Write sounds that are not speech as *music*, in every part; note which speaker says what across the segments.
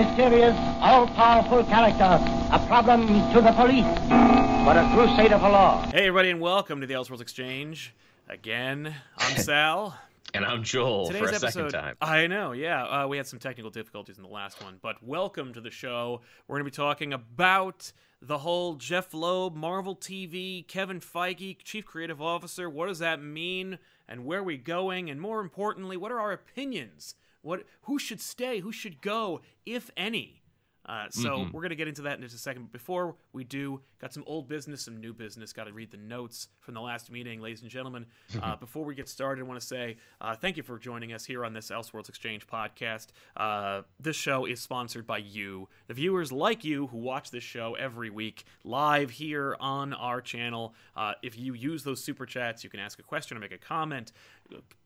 Speaker 1: A mysterious, all-powerful character, a problem to the police, but a crusader for law.
Speaker 2: Hey, everybody, and welcome to the Elseworlds Exchange. Again, I'm *laughs* Sal.
Speaker 3: And I'm Joel
Speaker 2: Today's
Speaker 3: for a
Speaker 2: episode,
Speaker 3: second time.
Speaker 2: I know, yeah. Uh, we had some technical difficulties in the last one, but welcome to the show. We're going to be talking about the whole Jeff Loeb, Marvel TV, Kevin Feige, Chief Creative Officer. What does that mean, and where are we going? And more importantly, what are our opinions? What, who should stay? Who should go, if any? Uh, so
Speaker 3: Mm-hmm.
Speaker 2: we're going to get into that in just a second. But before we do, got some old business, some new business. Got to read the notes from the last meeting, ladies and gentlemen. Uh, *laughs* before we get started, I want to say uh, thank you for joining us here on this Elseworlds Exchange podcast. Uh, this show is sponsored by you, the viewers like you who watch this show every week live here on our channel. Uh, if you use those super chats, you can ask a question or make a comment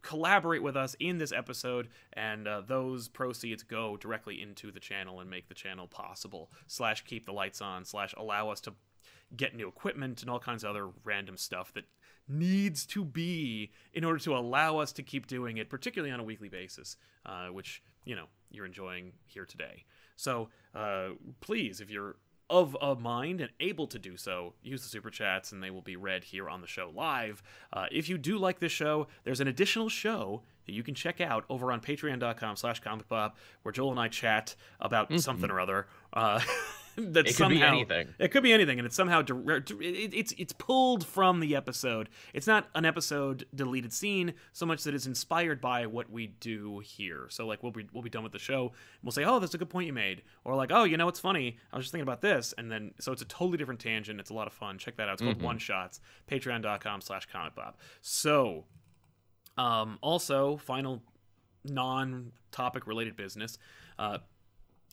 Speaker 2: collaborate with us in this episode and uh, those proceeds go directly into the channel and make the channel possible slash keep the lights on slash allow us to get new equipment and all kinds of other random stuff that needs to be in order to allow us to keep doing it particularly on a weekly basis uh, which you know you're enjoying here today so uh, please if you're of a mind and able to do so, use the super chats and they will be read here on the show live. Uh, if you do like this show, there's an additional show that you can check out over on patreon.com slash comic pop where Joel and I chat about something or other. Uh, *laughs* *laughs* that
Speaker 3: Mm-hmm. It could be
Speaker 2: somehow-
Speaker 3: anything.
Speaker 2: It could be anything, and it's somehow it, it's it's pulled from the episode. It's not an episode deleted scene so much that it's inspired by what we do here. So like we'll be we'll be done with the show, and we'll say, oh, that's a good point you made, or like, oh, you know, it's funny. I was just thinking about this, and then so it's a totally different tangent. It's a lot of fun. Check that out. It's called One Shots. Patreon.com/slash Comic Pop. So, um, also final non-topic related business. Uh,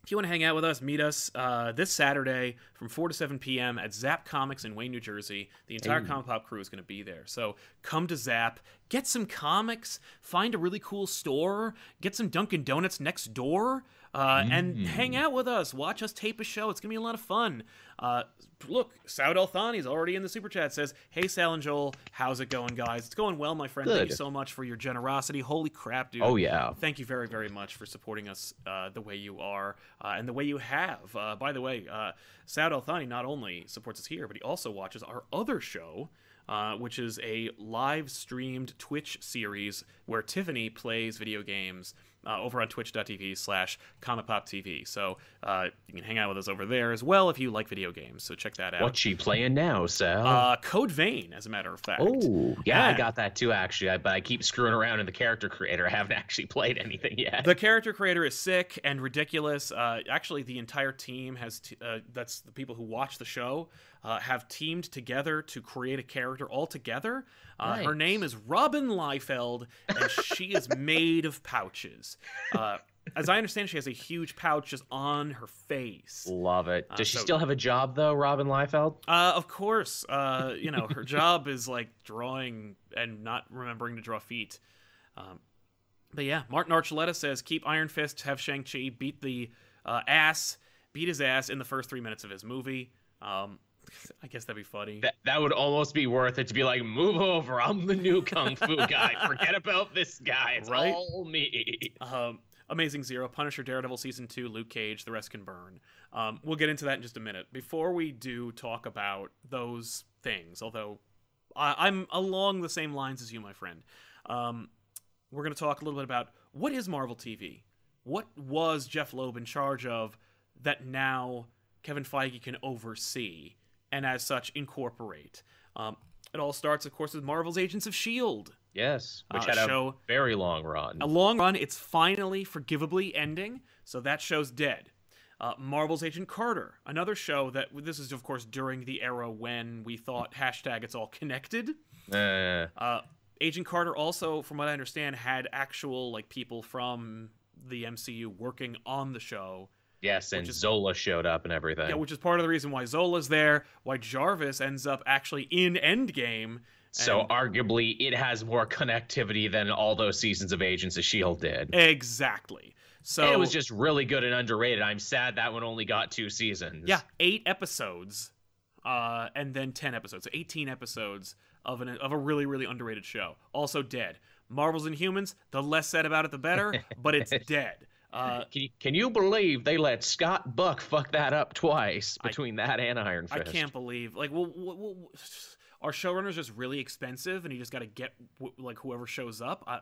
Speaker 2: if you want to hang out with us, meet us uh, this Saturday from 4 to 7 p.m. at Zap Comics in Wayne, New Jersey. The entire Comic Pop crew is going to be there. So come to Zap, get some comics, find a really cool store, get some Dunkin' Donuts next door, uh, and hang out with us. Watch us tape a show. It's going to be a lot of fun. Uh, look, Saud El Thani's already in the super chat. Says, "Hey Sal and Joel, how's it going, guys? It's going well, my friend. Thank you so much for your generosity. Holy crap, dude!
Speaker 3: Oh, yeah.
Speaker 2: thank you very very much for supporting us uh, the way you are uh, and the way you have uh, by the way uh, Saud El Thani not only supports us here but he also watches our other show uh, which is a live streamed twitch series where tiffany plays video games uh, over on twitch.tv slash comic tv so uh, you can hang out with us over there as well if you like video games so check that out
Speaker 3: What's she playing now, Sal?
Speaker 2: uh, code vein as a matter of fact
Speaker 3: oh, yeah,
Speaker 2: yeah.
Speaker 3: I got that too, actually. I, but I keep screwing around in the character creator. I haven't actually played anything yet.
Speaker 2: The character creator is sick and ridiculous. Uh, actually, the entire team has t- uh, that's the people who watch the show uh, have teamed together to create a character all together. Uh, Her name is Robin Liefeld, and she is *laughs* made of pouches. Uh, as I understand, she has a huge pouch just on her face.
Speaker 3: Love it. Does she
Speaker 2: so-
Speaker 3: still have a job, though, Robin Liefeld?
Speaker 2: Uh, of course, uh, you know her *laughs* job is like drawing and not remembering to draw feet. Um, but yeah, Martin Archuleta says keep Iron Fist, have Shang Chi beat the uh, ass, beat his ass in the first three minutes of his movie. Um, I guess that'd be funny.
Speaker 3: That, that would almost be worth it to be like, move over. I'm the new Kung Fu guy. *laughs* Forget about this guy. It's
Speaker 2: Right?
Speaker 3: all me.
Speaker 2: Um, Amazing Zero, Punisher, Daredevil season two, Luke Cage, The Rest Can Burn. Um, we'll get into that in just a minute. Before we do talk about those things, although I, I'm along the same lines as you, my friend, um, we're going to talk a little bit about what is Marvel TV. What was Jeff Loeb in charge of that now Kevin Feige can oversee and, as such, incorporate? Um, it all starts, of course, with Marvel's Agents of S.H.I.E.L.D.
Speaker 3: Yes, which
Speaker 2: Uh,
Speaker 3: had a
Speaker 2: show-
Speaker 3: very long run.
Speaker 2: A long run, it's finally forgivably ending, so that show's dead. Uh, Marvel's Agent Carter, another show that this is of course during the era when we thought hashtag it's all connected.
Speaker 3: Uh,
Speaker 2: Uh, Agent Carter also, from what I understand, had actual like people from the MCU working on the show
Speaker 3: Yes, and
Speaker 2: is-
Speaker 3: Zola showed up and everything.
Speaker 2: Yeah, which is part of the reason why Zola's there, why Jarvis ends up actually in Endgame.
Speaker 3: so
Speaker 2: and-
Speaker 3: arguably, it has more connectivity than all those seasons of Agents of Shield did.
Speaker 2: Exactly. So
Speaker 3: And it was just really good and underrated. I'm sad that one only got two seasons.
Speaker 2: yeah, eight episodes, uh, and then ten episodes, so eighteen episodes of an of a really really underrated show. Also dead. Marvels Inhumans. The less said about it, the better. *laughs* but it's dead. Uh, *laughs*
Speaker 3: Can you, can you believe they let Scott Buck fuck that up twice
Speaker 2: I-
Speaker 3: between that and Iron Fist?
Speaker 2: I can't believe like well, well, well our showrunner's just really expensive, and you just got to get like whoever shows up. I,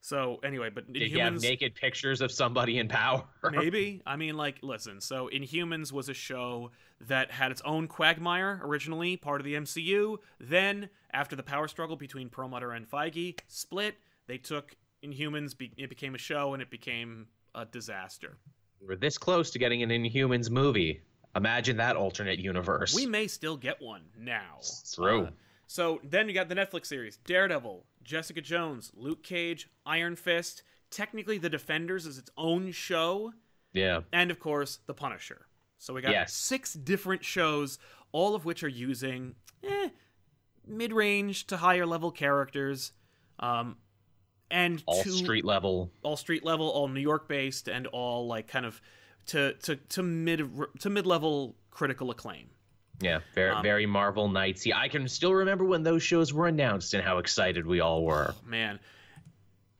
Speaker 2: so anyway, but
Speaker 3: Did you have naked pictures of somebody in power? *laughs*
Speaker 2: Maybe. I mean, like, listen. So, Inhumans was a show that had its own quagmire originally, part of the MCU. Then, after the power struggle between Perlmutter and Feige split, they took Inhumans. Be- it became a show, and it became a disaster.
Speaker 3: We're this close to getting an Inhumans movie. Imagine that alternate universe.
Speaker 2: We may still get one now.
Speaker 3: True.
Speaker 2: Uh, so then you got the Netflix series Daredevil, Jessica Jones, Luke Cage, Iron Fist. Technically, The Defenders is its own show.
Speaker 3: yeah.
Speaker 2: and of course the punisher so we got
Speaker 3: Yes.
Speaker 2: six different shows all of which are using eh, mid-range to higher level characters um, and
Speaker 3: All
Speaker 2: two,
Speaker 3: street level.
Speaker 2: all street level all new york based and all like kind of to to to mid to mid-level critical acclaim
Speaker 3: Yeah, very
Speaker 2: Um,
Speaker 3: very Marvel Knights. Yeah, I can still remember when those shows were announced and how excited we all were.
Speaker 2: man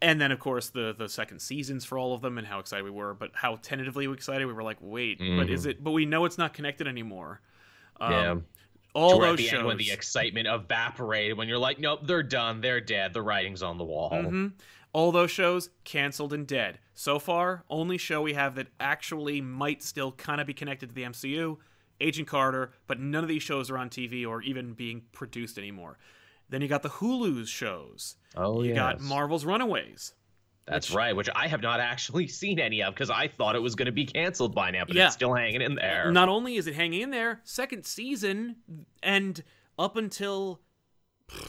Speaker 2: and then of course the the second seasons for all of them and how excited we were but how tentatively excited we were like wait but is it but we know it's not connected anymore um,
Speaker 3: yeah.
Speaker 2: All those
Speaker 3: the
Speaker 2: shows
Speaker 3: end when the excitement evaporated, when you're like, nope, they're done, they're dead, the writing's on the wall.
Speaker 2: Mhm. All those shows canceled and dead. So far, only show we have that actually might still kind of be connected to the MCU, Agent Carter, but none of these shows are on TV or even being produced anymore. Then you got the Hulu's shows.
Speaker 3: Oh
Speaker 2: you got. Marvel's Runaways.
Speaker 3: That's right, which I have not actually *laughs* seen any of because I thought it was going to be canceled by now, but
Speaker 2: Yeah.
Speaker 3: it's still hanging in there.
Speaker 2: Not only is it hanging in there, second season, and up until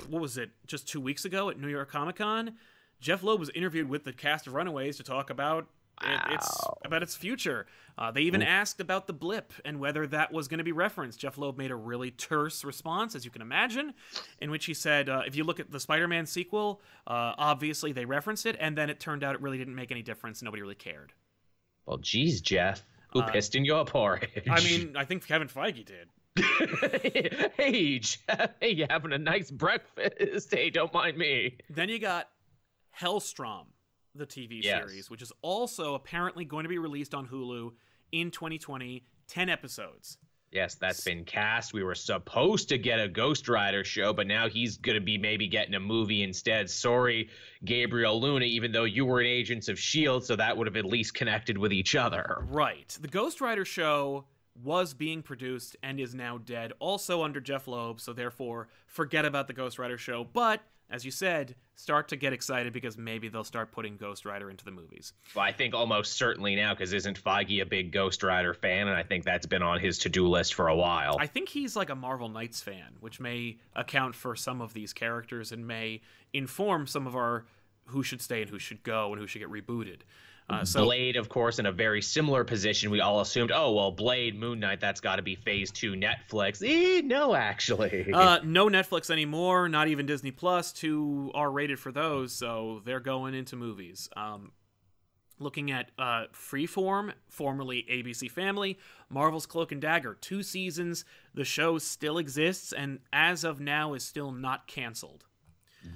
Speaker 2: what was it, just two weeks ago at New York Comic Con, Jeff Loeb was interviewed with the cast of Runaways to talk about it, its about its future. Uh, they even asked about the blip and whether that was going to be referenced. Jeff Loeb made a really terse response, as you can imagine, in which he said, uh, "If you look at the Spider-Man sequel, uh, obviously they referenced it, and then it turned out it really didn't make any difference. Nobody really cared."
Speaker 3: Well, geez, Jeff, who
Speaker 2: Uh,
Speaker 3: pissed in your porridge?
Speaker 2: I mean, I think Kevin Feige did. *laughs*
Speaker 3: hey, Jeff, hey, you having a nice breakfast? *laughs* Hey, don't mind me.
Speaker 2: Then you got Hellstrom, the TV
Speaker 3: Yes.
Speaker 2: series, which is also apparently going to be released on Hulu in 2020, 10 episodes.
Speaker 3: Yes, that's been cast. We were supposed to get a Ghost Rider show, but now he's going to be maybe getting a movie instead. Sorry, Gabriel Luna, even though you were in Agents of S.H.I.E.L.D., so that would have at least connected with each other.
Speaker 2: Right. The Ghost Rider show was being produced and is now dead, also under Jeff Loeb, so therefore forget about the Ghost Rider show. But, as you said, start to get excited because maybe they'll start putting Ghost Rider into the movies.
Speaker 3: Well, I think almost certainly now, because isn't Feige a big Ghost Rider fan? And I think that's been on his to do list for a while.
Speaker 2: I think he's like a Marvel Knights fan, which may account for some of these characters and may inform some of our who should stay and who should go and who should get rebooted. Uh, so
Speaker 3: Blade, of course, in a very similar position. We all assumed, oh, well, Blade, Moon Knight, that's got to be phase two Netflix. Eh, no, actually.
Speaker 2: uh, no Netflix anymore, not even Disney Plus. Too R rated for those, so they're going into movies. Um, looking at uh, Freeform, formerly ABC Family, Marvel's Cloak and Dagger, two seasons. The show still exists, and as of now, is still not canceled.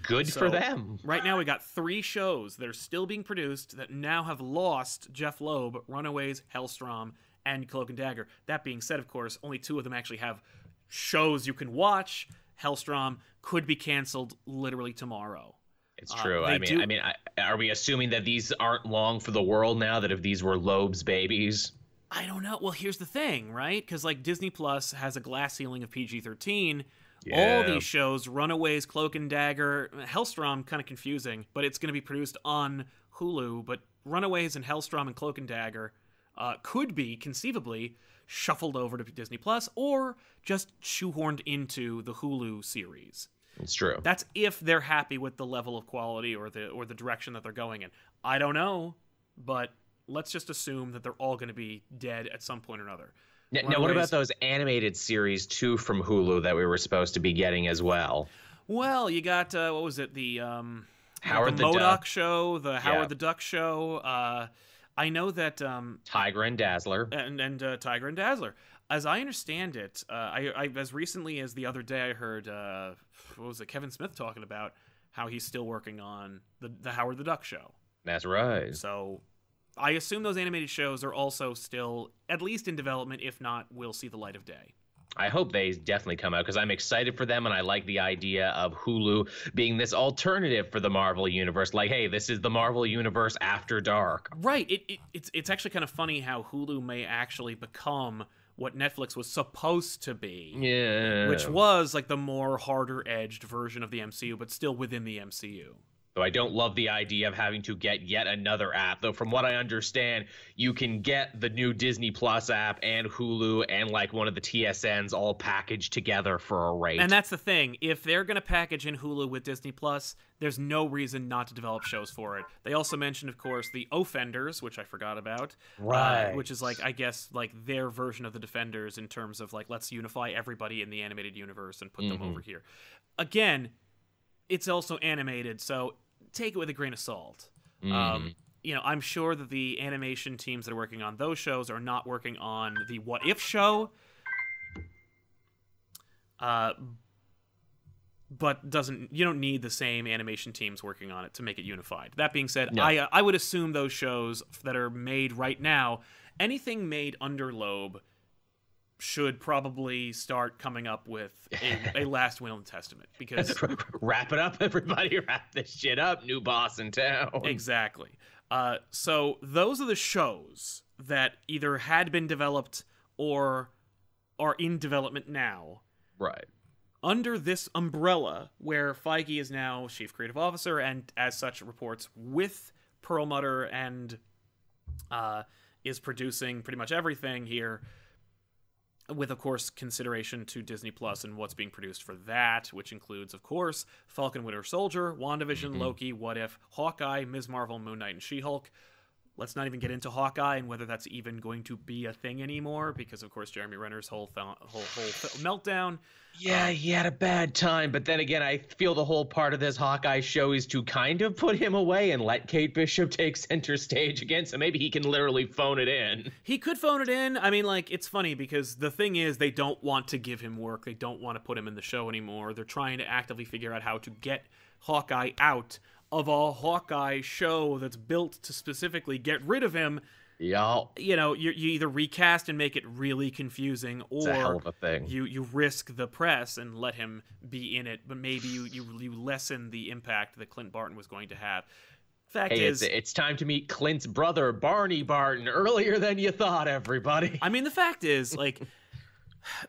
Speaker 3: Good
Speaker 2: so,
Speaker 3: for them.
Speaker 2: right now, we got three shows that are still being produced that now have lost Jeff Loeb, Runaways, Hellstrom, and Cloak and Dagger. That being said, of course, only two of them actually have shows you can watch. Hellstrom could be canceled literally tomorrow.
Speaker 3: It's
Speaker 2: uh,
Speaker 3: true.
Speaker 2: Uh,
Speaker 3: I, mean,
Speaker 2: do...
Speaker 3: I mean, I mean, are we assuming that these aren't long for the world now? That if these were Loeb's babies,
Speaker 2: I don't know. Well, here's the thing, right? Because like Disney Plus has a glass ceiling of PG-13 yeah. All these shows, Runaways, Cloak and Dagger, Hellstrom, kind of confusing, but it's going to be produced on Hulu. But Runaways and Hellstrom and Cloak and Dagger uh, could be conceivably shuffled over to Disney Plus or just shoehorned into the Hulu series.
Speaker 3: It's true.
Speaker 2: That's if they're happy with the level of quality or the or the direction that they're going in. I don't know, but let's just assume that they're all going to be dead at some point or another.
Speaker 3: Now, now what about those animated series too from Hulu that we were supposed to be getting as well?
Speaker 2: Well, you got uh, what was it? The um,
Speaker 3: Howard
Speaker 2: the,
Speaker 3: the
Speaker 2: MODOK
Speaker 3: Duck.
Speaker 2: show, the Howard
Speaker 3: Yeah.
Speaker 2: the Duck show. Uh, I know that um,
Speaker 3: Tigra and Dazzler.
Speaker 2: and and uh, Tigra and Dazzler. As I understand it, uh, I, I as recently as the other day, I heard uh, what was it? Kevin Smith talking about how he's still working on the the Howard the Duck show.
Speaker 3: That's right.
Speaker 2: So I assume those animated shows are also still at least in development, if not, will see the light of day.
Speaker 3: I hope they definitely come out because I'm excited for them and I like the idea of Hulu being this alternative for the Marvel universe. Like, hey, this is the Marvel universe after dark.
Speaker 2: Right. It, it it's it's actually kind of funny how Hulu may actually become what Netflix was supposed to be.
Speaker 3: Yeah.
Speaker 2: Which was like the more harder edged version of the MCU, but still within the MCU.
Speaker 3: Though I don't love the idea of having to get yet another app. Though from what I understand, you can get the new Disney Plus app and Hulu and like one of the TSNs all packaged together for a rate.
Speaker 2: And that's the thing. If they're going to package in Hulu with Disney Plus, there's no reason not to develop shows for it. They also mentioned, of course, the Offenders, which I forgot about. uh,
Speaker 3: Right.
Speaker 2: which is like, I guess, like their version of the Defenders in terms of like, let's unify everybody in the animated universe and put them over here. Again, it's also animated, so take it with a grain of salt. Um, you know, I'm sure that the animation teams that are working on those shows are not working on the What If show. Uh, but doesn't you don't need the same animation teams working on it to make it unified. That being said,
Speaker 3: No.
Speaker 2: I uh, I would assume those shows that are made right now, anything made under Loeb should probably start coming up with a, a *laughs* last will and testament because *laughs*
Speaker 3: Wrap it up, everybody. *laughs* Wrap this shit up. New boss in town.
Speaker 2: Exactly. Uh, so those are the shows that either had been developed or are in development now
Speaker 3: Right.
Speaker 2: under this umbrella where Feige is now chief creative officer and as such reports with Perlmutter and uh, is producing pretty much everything here with of course consideration to Disney Plus and what's being produced for that which includes of course Falcon Winter Soldier, WandaVision, mm-hmm. Loki, What If, Hawkeye, Ms. Marvel, Moon Knight and She-Hulk. Let's not even get into Hawkeye and whether that's even going to be a thing anymore because of course Jeremy Renner's whole th- whole whole th- meltdown
Speaker 3: Yeah, um, he had a bad time, but then again, I feel the whole part of this Hawkeye show is to kind of put him away and let Kate Bishop *laughs* take center stage again, so maybe he can literally phone it in.
Speaker 2: He could phone it in. I mean, like, it's funny because the thing is, they don't want to give him work. They don't want to put him in the show anymore. They're trying to actively figure out how to get Hawkeye out of a Hawkeye show that's built to specifically get rid of him.
Speaker 3: Y'all,
Speaker 2: You know, you, you either recast and make it really confusing,
Speaker 3: it's a hell
Speaker 2: or
Speaker 3: of a thing.
Speaker 2: you you risk the press and let him be in it, but maybe you you, you lessen the impact that Clint Barton was going to have. Fact
Speaker 3: Hey,
Speaker 2: is,
Speaker 3: it's, it's time to meet Clint's brother, Barney Barton, earlier than you thought, everybody.
Speaker 2: I mean, the fact is, *laughs* like,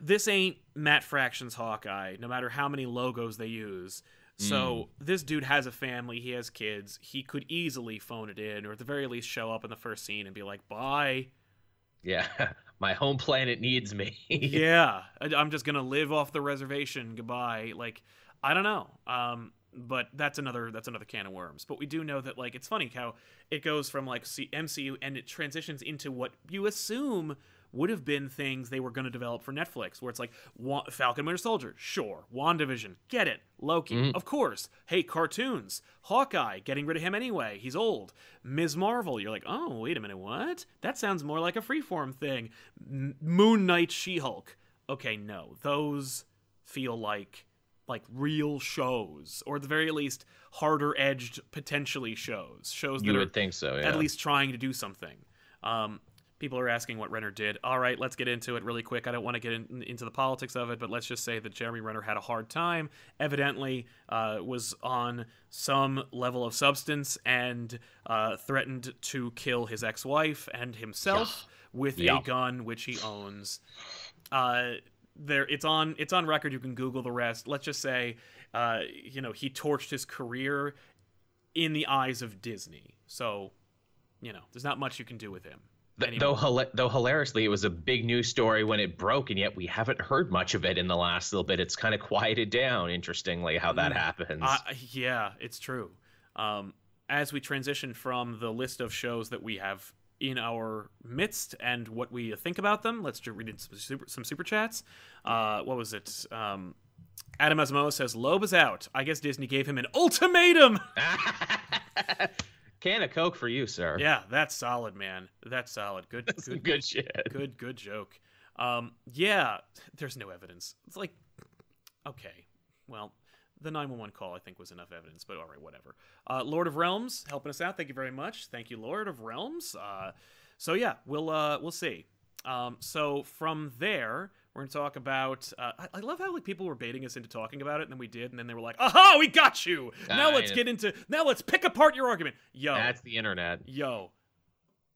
Speaker 2: this ain't Matt Fraction's Hawkeye, no matter how many logos they use. So this dude has a family, he has kids. He could easily phone it in, or at the very least show up in the first scene and be like, "Bye."
Speaker 3: Yeah, *laughs* my home planet needs me. *laughs*
Speaker 2: yeah, I'm just gonna live off the reservation. Goodbye. Like, I don't know. Um, but that's another that's another can of worms. But we do know that like it's funny how it goes from like C- MCU and it transitions into what you assume would have been things they were going to develop for Netflix, where it's like Falcon Winter Soldier, sure, WandaVision, get it, Loki, of course, hey cartoons, Hawkeye, getting rid of him anyway, he's old, Ms. Marvel, you're like, oh wait a minute, what? That sounds more like a freeform thing, M- Moon Knight, She-Hulk, okay, no, those feel like like real shows, or at the very least, harder edged potentially shows. Shows
Speaker 3: you
Speaker 2: that
Speaker 3: would
Speaker 2: are
Speaker 3: think so, yeah.
Speaker 2: at least trying to do something. Um, people are asking what Renner did. All right, let's get into it really quick. I don't want to get in, into the politics of it, but let's just say that Jeremy Renner had a hard time. Evidently, uh, was on some level of substance and uh, threatened to kill his ex-wife and himself with
Speaker 3: Yeah.
Speaker 2: a gun which he owns. Uh, there, it's on it's on record. You can Google the rest. Let's just say, uh, you know, he torched his career in the eyes of Disney. So, you know, there's not much you can do with him.
Speaker 3: Th- though, hila- though hilariously, it was a big news story when it broke, and yet we haven't heard much of it in the last little bit. It's kind of quieted down. Interestingly, how that happens.
Speaker 2: Uh, yeah, it's true. Um, as we transition from the list of shows that we have in our midst and what we think about them. Let's just read some super, some super chats. Uh, what was it? Um, Adam Asmo says Loeb is out. I guess Disney gave him an ultimatum. *laughs* *laughs*
Speaker 3: Can of Coke for you, sir.
Speaker 2: yeah, that's solid, man. That's solid. Good, *laughs*
Speaker 3: That's
Speaker 2: good,
Speaker 3: good shit.
Speaker 2: good, good joke. Um, yeah, there's no evidence. It's like, okay, well, the 911 call I think was enough evidence, but all right, whatever. Uh, Lord of Realms helping us out. Thank you very much. Thank you, Lord of Realms. Uh, so yeah, we'll uh, we'll see. Um, so from there, we're gonna talk about. Uh, I, I love how like people were baiting us into talking about it, and then we did, and then they were like, "Aha, we got you!" Now let's get into. Now let's pick apart your argument. Yo,
Speaker 3: That's the internet.
Speaker 2: yo,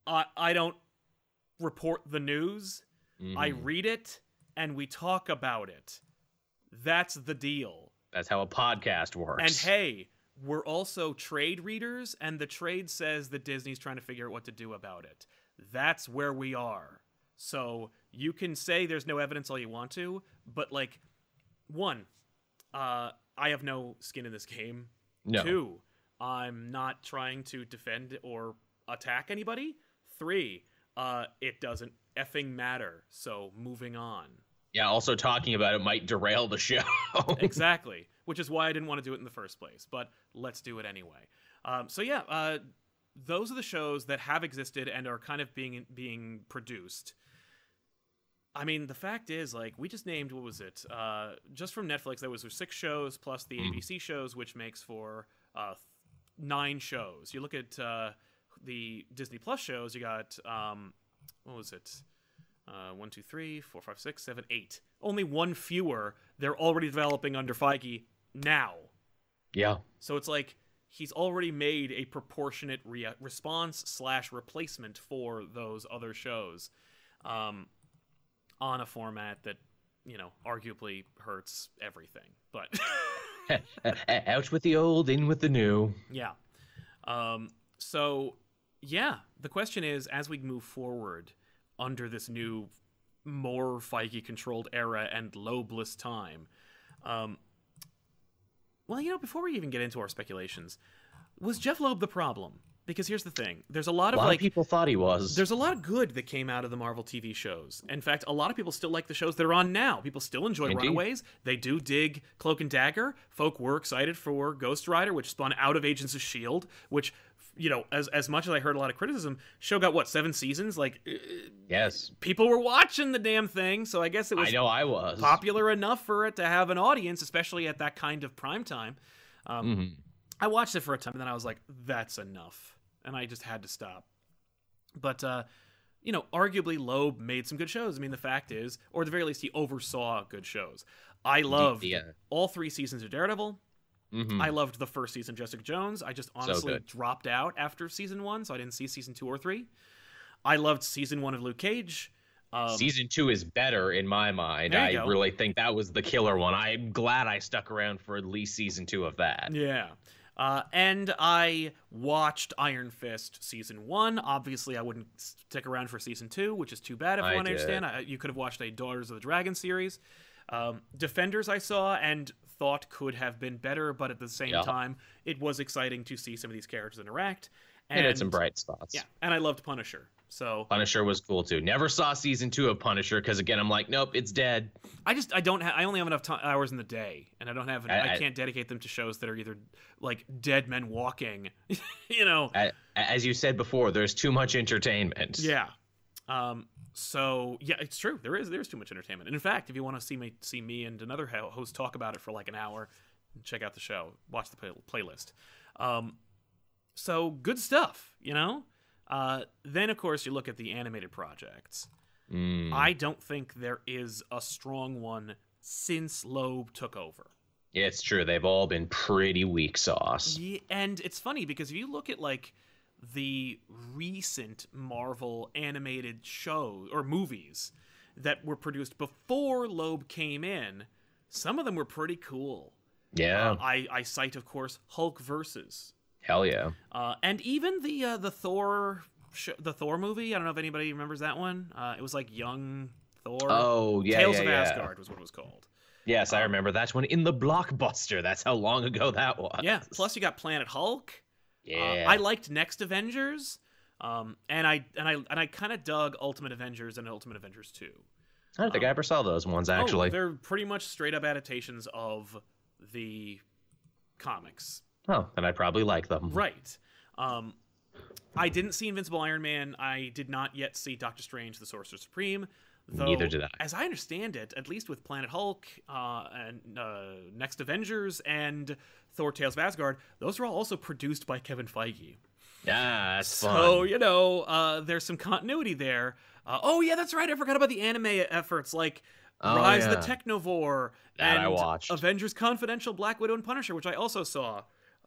Speaker 2: I I don't report the news. I
Speaker 3: Mhm.
Speaker 2: read it and we talk about it. That's the deal.
Speaker 3: That's how a podcast works.
Speaker 2: And hey, we're also trade readers, and the trade says that Disney's trying to figure out what to do about it. That's where we are. So you can say there's no evidence all you want to, but like, one, uh, I have no skin in this game.
Speaker 3: no.
Speaker 2: Two, I'm not trying to defend or attack anybody. Three, uh, it doesn't effing matter. So moving on.
Speaker 3: Yeah, also talking about it might derail the show. *laughs*
Speaker 2: exactly. Which is why I didn't want to do it in the first place. But let's do it anyway. Um, so yeah, uh, those are the shows that have existed and are kind of being being produced. I mean, the fact is, like, we just named what was it? Uh, just from Netflix, there was six shows plus the
Speaker 3: Mm.
Speaker 2: ABC shows, which makes for uh, nine shows. You look at uh, the Disney Plus shows, you got um, what was it? Uh, one, two, three, four, five, six, seven, eight. Only one fewer. They're already developing under Feige now.
Speaker 3: yeah.
Speaker 2: So it's like he's already made a proportionate re- response slash replacement for those other shows, um, on a format that you know arguably hurts everything. But *laughs*
Speaker 3: Out with the old, in with the new.
Speaker 2: yeah, um, so yeah, the question is as we move forward under this new, more Feige controlled era and lobeless time. Um, well, you know, before we even get into our speculations, was Jeff Loeb the problem? Because here's the thing: there's a lot
Speaker 3: A
Speaker 2: of
Speaker 3: lot
Speaker 2: like
Speaker 3: of people thought he was.
Speaker 2: there's a lot of good that came out of the Marvel TV shows. In fact, a lot of people still like the shows that are on now. People still enjoy
Speaker 3: Indeed.
Speaker 2: Runaways. They do dig Cloak and Dagger. Folk were excited for Ghost Rider, which spun out of Agents of Shield. Which, you know, as as much as I heard a lot of criticism, show got what seven seasons. Like uh,
Speaker 3: yes.
Speaker 2: people were watching the damn thing, so I guess it was
Speaker 3: I know I was.
Speaker 2: popular enough for it to have an audience, especially at that kind of prime time. Um,
Speaker 3: Mhm.
Speaker 2: I watched it for a time, and then I was like, "That's enough," and I just had to stop. But uh, you know, arguably Loeb made some good shows. I mean, the fact is, or at the very least, he oversaw good shows. I loved
Speaker 3: yeah.
Speaker 2: all three seasons of Daredevil.
Speaker 3: Mhm.
Speaker 2: I loved the first season of Jessica Jones. I just honestly
Speaker 3: good.
Speaker 2: dropped out after season one, so I didn't see season two or three. I loved season one of Luke Cage. Um,
Speaker 3: Season two is better in my mind. I
Speaker 2: go.
Speaker 3: really think that was the killer one. I'm glad I stuck around for at least season two of that.
Speaker 2: Yeah. Uh, and I watched Iron Fist season one. Obviously, I wouldn't stick around for season two, which is too bad. If
Speaker 3: I
Speaker 2: I want to understand, I, you could have watched a Daughters of the Dragon series. Um, Defenders, I saw and thought could have been better, but at the same
Speaker 3: Yeah.
Speaker 2: time, it was exciting to see some of these characters interact.
Speaker 3: And,
Speaker 2: And
Speaker 3: it had some bright spots.
Speaker 2: Yeah, and I loved Punisher. So
Speaker 3: Punisher was cool too. Never saw season two of Punisher because again, I'm like, nope, it's dead.
Speaker 2: I just I don't have I only have enough hours in the day, and I don't have I,
Speaker 3: I- I-
Speaker 2: can't dedicate them to shows that are either like dead men walking, *laughs* you know,
Speaker 3: A- As you said before, there's too much entertainment.
Speaker 2: Yeah. Um. So yeah, it's true. There is there's too much entertainment. And in fact, if you want to see me see me and another host talk about it for like an hour, check out the show. Watch the play- playlist. Um. So good stuff, you know. Uh. Then of course you look at the animated projects.
Speaker 3: Mm.
Speaker 2: I don't think there is a strong one since Loeb took over.
Speaker 3: Yeah, it's true. They've all been pretty weak sauce.
Speaker 2: Yeah, and it's funny because if you look at like the recent Marvel animated shows or movies that were produced before Loeb came in, some of them were pretty cool.
Speaker 3: Yeah.
Speaker 2: Uh, I I cite, of course, Hulk versus,
Speaker 3: Hell yeah.
Speaker 2: uh, and even the uh, the Thor sh- the Thor movie. I don't know if anybody remembers that one. Uh, it was like young Thor.
Speaker 3: Oh yeah.
Speaker 2: Tales
Speaker 3: yeah,
Speaker 2: of
Speaker 3: yeah.
Speaker 2: Asgard was what it was called.
Speaker 3: Yes, I remember that one in the blockbuster. That's how long ago that was.
Speaker 2: Yeah. Plus, you got Planet Hulk. Uh,
Speaker 3: Yeah.
Speaker 2: I liked Next Avengers. Um, and I and I and I kind of dug Ultimate Avengers and Ultimate Avengers Two.
Speaker 3: I don't think I ever saw those ones actually.
Speaker 2: Oh, they're pretty much straight up adaptations of the comics.
Speaker 3: Oh, then I probably like them.
Speaker 2: Right. Um, I didn't see Invincible Iron Man. I did not yet see Doctor Strange, the Sorcerer Supreme. Though,
Speaker 3: Neither did I.
Speaker 2: As I understand it, at least with Planet Hulk uh, and uh, Next Avengers and Thor: Tales of Asgard, those are all also produced by Kevin Feige.
Speaker 3: Yeah, that's
Speaker 2: So
Speaker 3: fun.
Speaker 2: you know, uh, there's some continuity there. Uh, oh yeah, that's right. I forgot about the anime efforts like
Speaker 3: Oh,
Speaker 2: Rise of
Speaker 3: yeah.
Speaker 2: the Technovore
Speaker 3: That
Speaker 2: and. Avengers Confidential, Black Widow and Punisher, which I also saw.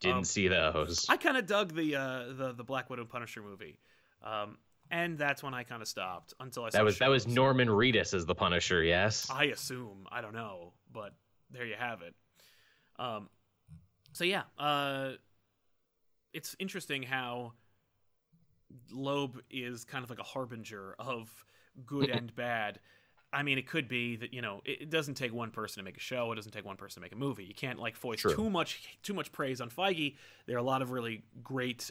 Speaker 3: Didn't
Speaker 2: um,
Speaker 3: see those.
Speaker 2: I kind of dug the uh, the the Black Widow Punisher movie, um, and that's when I kind of stopped until I saw
Speaker 3: that was that was. Norman Reedus as the Punisher. Yes.
Speaker 2: I assume I don't know, but there you have it. Um, so yeah, uh, it's interesting how Loeb is kind of like a harbinger of good and bad. I mean, it could be that you know it, doesn't take one person to make a show. It doesn't take one person to make a movie. You can't like voice
Speaker 3: True.
Speaker 2: too much too much praise on Feige. There are a lot of really great,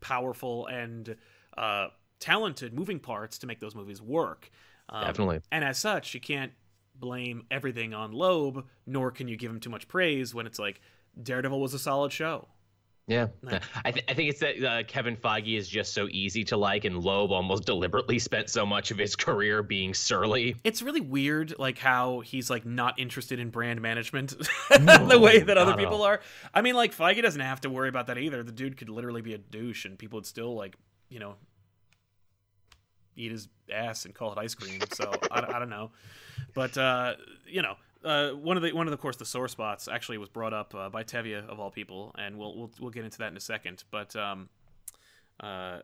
Speaker 2: powerful, and uh, talented moving parts to make those movies work. Um,
Speaker 3: Definitely.
Speaker 2: And as such, you can't blame everything on Loeb, nor can you give him too much praise when it's like Daredevil was a solid show.
Speaker 3: Yeah. I, th- I think it's that uh, Kevin Feige is just so easy to like, and Loeb almost deliberately spent so much of his *laughs* career being surly.
Speaker 2: It's really weird, like how he's like not interested in brand management *laughs* the way that other people
Speaker 3: all.
Speaker 2: are. I mean, like Feige doesn't have to worry about that either. The dude could literally be a douche, and people would still like, you know, eat his ass and call it ice cream. So I, I don't know, but uh, you know, uh, one of the one of the of course the sore spots actually was brought up uh, by Tevia of all people, and we'll we'll we'll get into that in a second. But um, uh,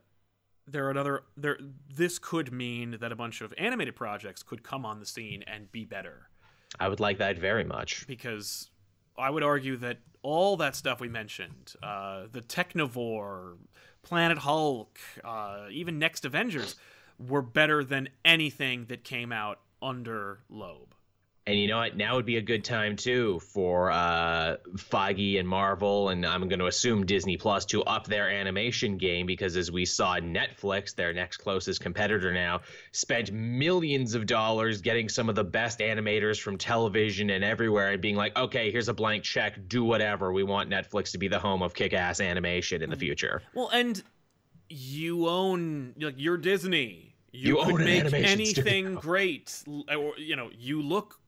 Speaker 2: there are another there. This could mean that a bunch of animated projects could come on the scene and be better
Speaker 3: I would like that very much.
Speaker 2: because I would argue that all that stuff we mentioned, uh, the Technovore, Planet Hulk, uh, even Next Avengers, were better than anything that came out under Loeb.
Speaker 3: And you know what? Now would be a good time too for uh, Feige and Marvel, and I'm going to assume Disney Plus to up their animation game because, as we saw, Netflix, their next closest competitor now, spent millions of dollars getting some of the best animators from television and everywhere, and being like, "Okay, here's a blank check. Do whatever. We want Netflix to be the home of kick-ass animation in the future."
Speaker 2: Well, and you own like you're Disney. You,
Speaker 3: You
Speaker 2: could
Speaker 3: an
Speaker 2: make *laughs* anything
Speaker 3: studio.
Speaker 2: great, or you know, you look.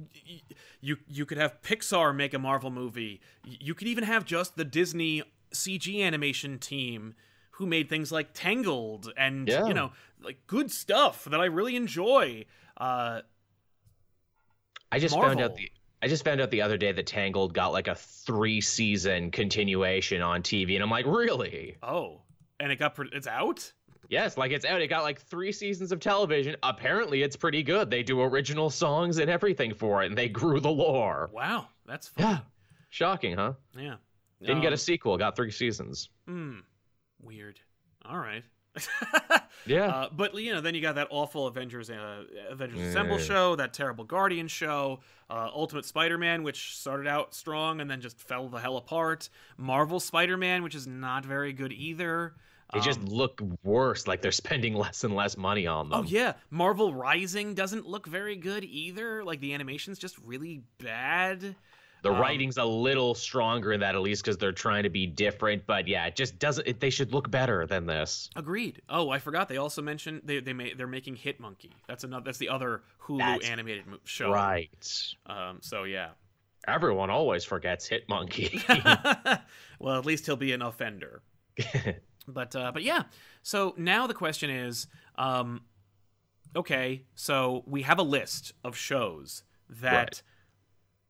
Speaker 2: You you could have Pixar make a Marvel movie. You could even have just the Disney CG animation team who made things like Tangled and
Speaker 3: Yeah.
Speaker 2: you know like good stuff that I really enjoy. Uh,
Speaker 3: I just found out the I just found out the other day that Tangled got like a three season continuation on TV, and I'm like, really?
Speaker 2: oh, and it got it's out.
Speaker 3: Yes, like it's out. It got like three seasons of television. Apparently, it's pretty good. They do original songs and everything for it, and they grew the lore.
Speaker 2: Wow, that's fun.
Speaker 3: Yeah, shocking, huh?
Speaker 2: yeah.
Speaker 3: Didn't get
Speaker 2: Um,
Speaker 3: a sequel. Got three seasons.
Speaker 2: Hmm. Weird. All right. *laughs*
Speaker 3: Yeah.
Speaker 2: Uh, but you know, then you got that awful Avengers uh, Avengers Assemble show, that terrible Guardian show, uh, Ultimate Spider-Man, which started out strong and then just fell the hell apart. Marvel Spider-Man, which is not very good either.
Speaker 3: They just
Speaker 2: Um,
Speaker 3: look worse. Like they're spending *laughs* less and less money on them.
Speaker 2: Oh yeah, Marvel Rising doesn't look very good either. Like the animation's just really bad.
Speaker 3: The
Speaker 2: um,
Speaker 3: writing's a little stronger in that, at least because they're trying to be different. But yeah, it just doesn't. It, they should look better than this.
Speaker 2: Agreed. Oh, I forgot. They also mentioned they they may, they're making Hit Monkey. That's another. That's the other Hulu
Speaker 3: That's
Speaker 2: animated show.
Speaker 3: Right.
Speaker 2: Um. So yeah.
Speaker 3: Everyone always forgets Hit Monkey. *laughs* *laughs*
Speaker 2: well, at least he'll be an offender. But uh, but yeah. So now the question is, um, okay, so we have a list of shows that
Speaker 3: Right.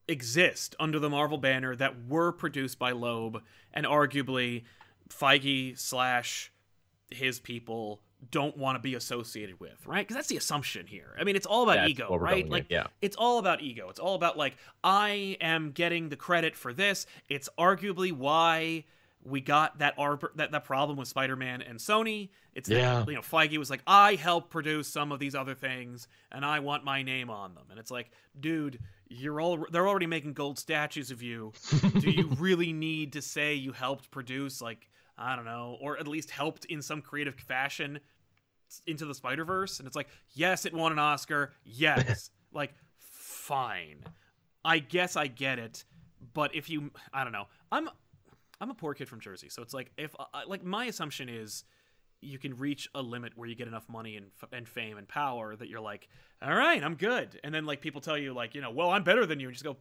Speaker 2: exist under the Marvel banner that were produced by Loeb, and arguably Feige slash his people don't want to be associated with, right? Because that's the assumption here. I mean, it's all about
Speaker 3: That's
Speaker 2: ego, right?
Speaker 3: with,
Speaker 2: Like,
Speaker 3: yeah.
Speaker 2: it's all about ego. It's all about like I am getting the credit for this. It's arguably why we got that arbor- that that problem with Spider-Man and Sony. It's that,
Speaker 3: Yeah.
Speaker 2: you know Feige was like I helped produce some of these other things and I want my name on them. And it's like, dude, you're all they're already making gold statues of you. Do you *laughs* really need to say you helped produce like I don't know, or at least helped in some creative fashion into the Spider Verse. And it's like, yes, it won an Oscar. Yes, *laughs* like fine. I guess I get it, but if you, I don't know, I'm, I'm a poor kid from Jersey, so it's like if uh, like my assumption is you can reach a limit where you get enough money and, and fame and power that you're like, all right, I'm good. And then like people tell you like, you know, well, I'm better than you. And you just go,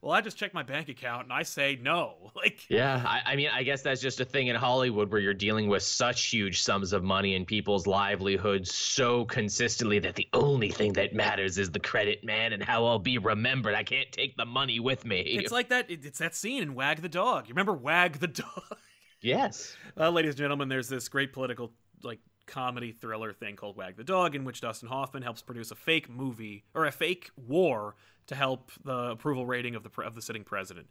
Speaker 2: well, I just checked my bank account and I say no. *laughs* Like,
Speaker 3: yeah, I, I, mean, I guess that's just a thing in Hollywood where you're dealing with such huge sums of money and people's livelihoods so consistently that the only thing that matters is the credit, man, and how I'll be remembered. I can't take the money with me.
Speaker 2: It's like that. It's that scene in Wag the Dog. You remember Wag the *laughs* Dog?
Speaker 3: Yes.
Speaker 2: Uh, ladies and gentlemen, there's this great political like comedy thriller thing called Wag the Dog, in which Dustin Hoffman helps produce a fake movie or a fake war to help the approval rating of the of the sitting president,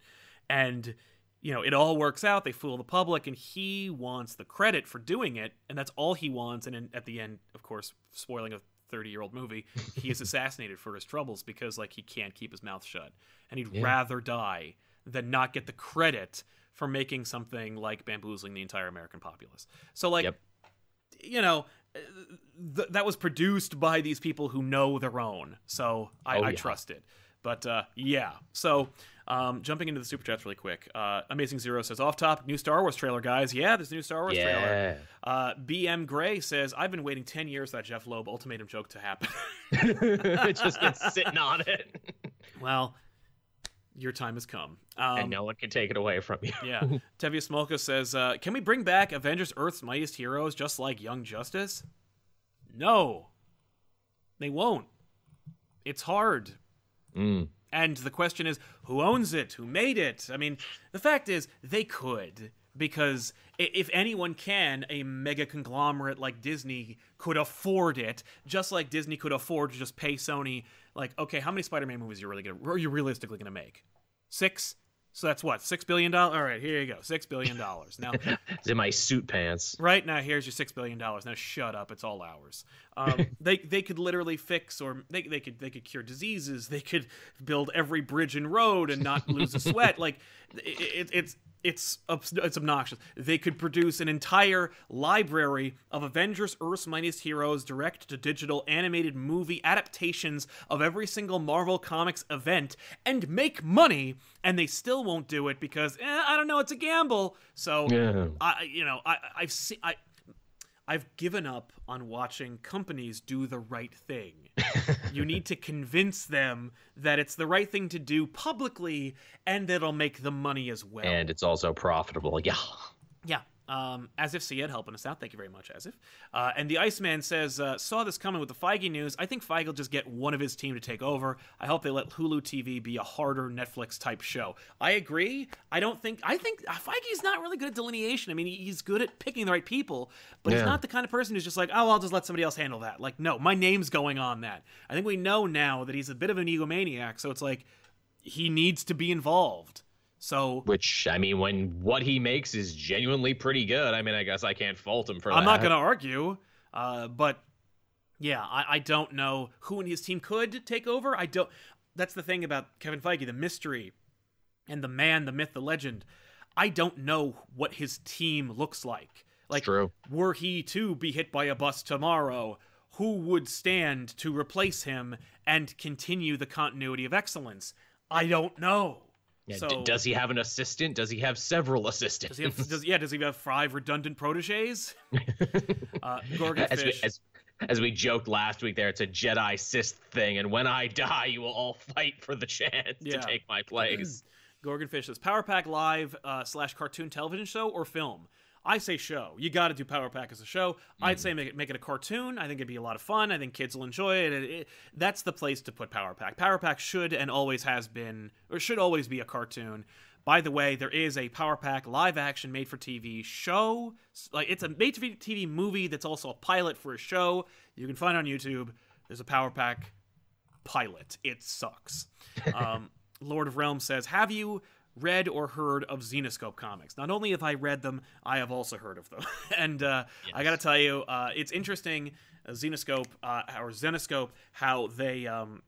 Speaker 2: and you know it all works out. They fool the public, and he wants the credit for doing it, and that's all he wants. And in, at the end, of course, spoiling a 30 year old movie, he is assassinated for his troubles because like he can't keep his mouth shut, and he'd yeah. rather die than not get the credit for making something like bamboozling the entire American populace. So like. Yep you know, th- that was produced by these people who know their own. So I, oh, yeah. I trust it. But uh, yeah, so um, jumping into the super chats really quick. Uh, Amazing Zero says, "Off topic, new Star Wars trailer, guys. Yeah, there's a new Star Wars yeah. trailer." Uh, BM Gray says, "I've been waiting ten years for that Jeff Loeb ultimatum joke to happen."
Speaker 3: It *laughs* *laughs* just been sitting on it.
Speaker 2: well, your time has come.
Speaker 3: Um, and no one can take it away from you.
Speaker 2: yeah. *laughs* Tevye Smolka says, uh, Can we bring back Avengers Earth's Mightiest Heroes just like Young Justice? No. They won't. It's hard.
Speaker 3: Mm.
Speaker 2: And the question is, who owns it? Who made it? I mean, the fact is, they could. Because if anyone can, a mega conglomerate like Disney could afford it, just like Disney could afford to just pay Sony like, okay, how many Spider-Man movies are you really gonna are you realistically gonna make? Six. So that's what six billion dollars. All right, here you go, six billion dollars. Now, *laughs*
Speaker 3: it's in my suit pants.
Speaker 2: Right now, here's your six billion dollars. Now, shut up. It's all ours. Um, *laughs* they they could literally fix or they, they could they could cure diseases. They could build every bridge and road and not lose a sweat. *laughs* Like it, it, it's it's it's obnoxious. They could produce an entire library of Avengers Earth's Mightiest Heroes direct to digital animated movie adaptations of every single Marvel Comics event and make money and they still won't do it because eh, I don't know, it's a gamble. So yeah. I you know, I I've seen I I've given up on watching companies do the right thing. *laughs* you need to convince them that it's the right thing to do publicly and that it'll make them money as well.
Speaker 3: And it's also profitable. Yeah.
Speaker 2: Yeah. Um, as if Syed helping us out. Thank you very much, as if. Uh, and the Iceman says, uh, saw this coming with the Feige news. I think Feige will just get one of his team to take over. I hope they let Hulu TV be a harder Netflix type show. I agree. I don't think, I think uh, Feige's not really good at delineation. I mean, he's good at picking the right people, but yeah. he's not the kind of person who's just like, oh, I'll just let somebody else handle that. Like, no, my name's going on that. I think we know now that he's a bit of an egomaniac. So it's like, he needs to be involved. So,
Speaker 3: which I mean, when what he makes is genuinely pretty good, I mean, I guess I can't fault him for that.
Speaker 2: I'm not going to argue, uh, but yeah, I, I don't know who in his team could take over. I don't. That's the thing about Kevin Feige, the mystery and the man, the myth, the legend. I don't know what his team looks like. Like,
Speaker 3: true.
Speaker 2: were he to be hit by a bus tomorrow, who would stand to replace him and continue the continuity of excellence? I don't know.
Speaker 3: Yeah, so, d- does he have an assistant? Does he have several assistants?
Speaker 2: Does he have, does, yeah, does he have five redundant proteges? *laughs* uh,
Speaker 3: as, we, as, as we joked last week, there it's a Jedi Sith thing, and when I die, you will all fight for the chance yeah. to take my place. *clears throat*
Speaker 2: Gorgonfish says Power Pack Live uh, slash cartoon television show or film. I say show. You got to do Power Pack as a show. Mm. I'd say make it, make it a cartoon. I think it'd be a lot of fun. I think kids will enjoy it. It, it. That's the place to put Power Pack. Power Pack should and always has been, or should always be a cartoon. By the way, there is a Power Pack live action made for TV show. Like it's a made for TV movie that's also a pilot for a show. You can find on YouTube. There's a Power Pack pilot. It sucks. *laughs* Um, Lord of Realms says, "Have you read or heard of Zenescope comics. Not only have I read them, I have also heard of them. *laughs* and uh, yes. I got to tell you, uh, it's interesting, uh, Zenescope uh, or Zenescope, how they um,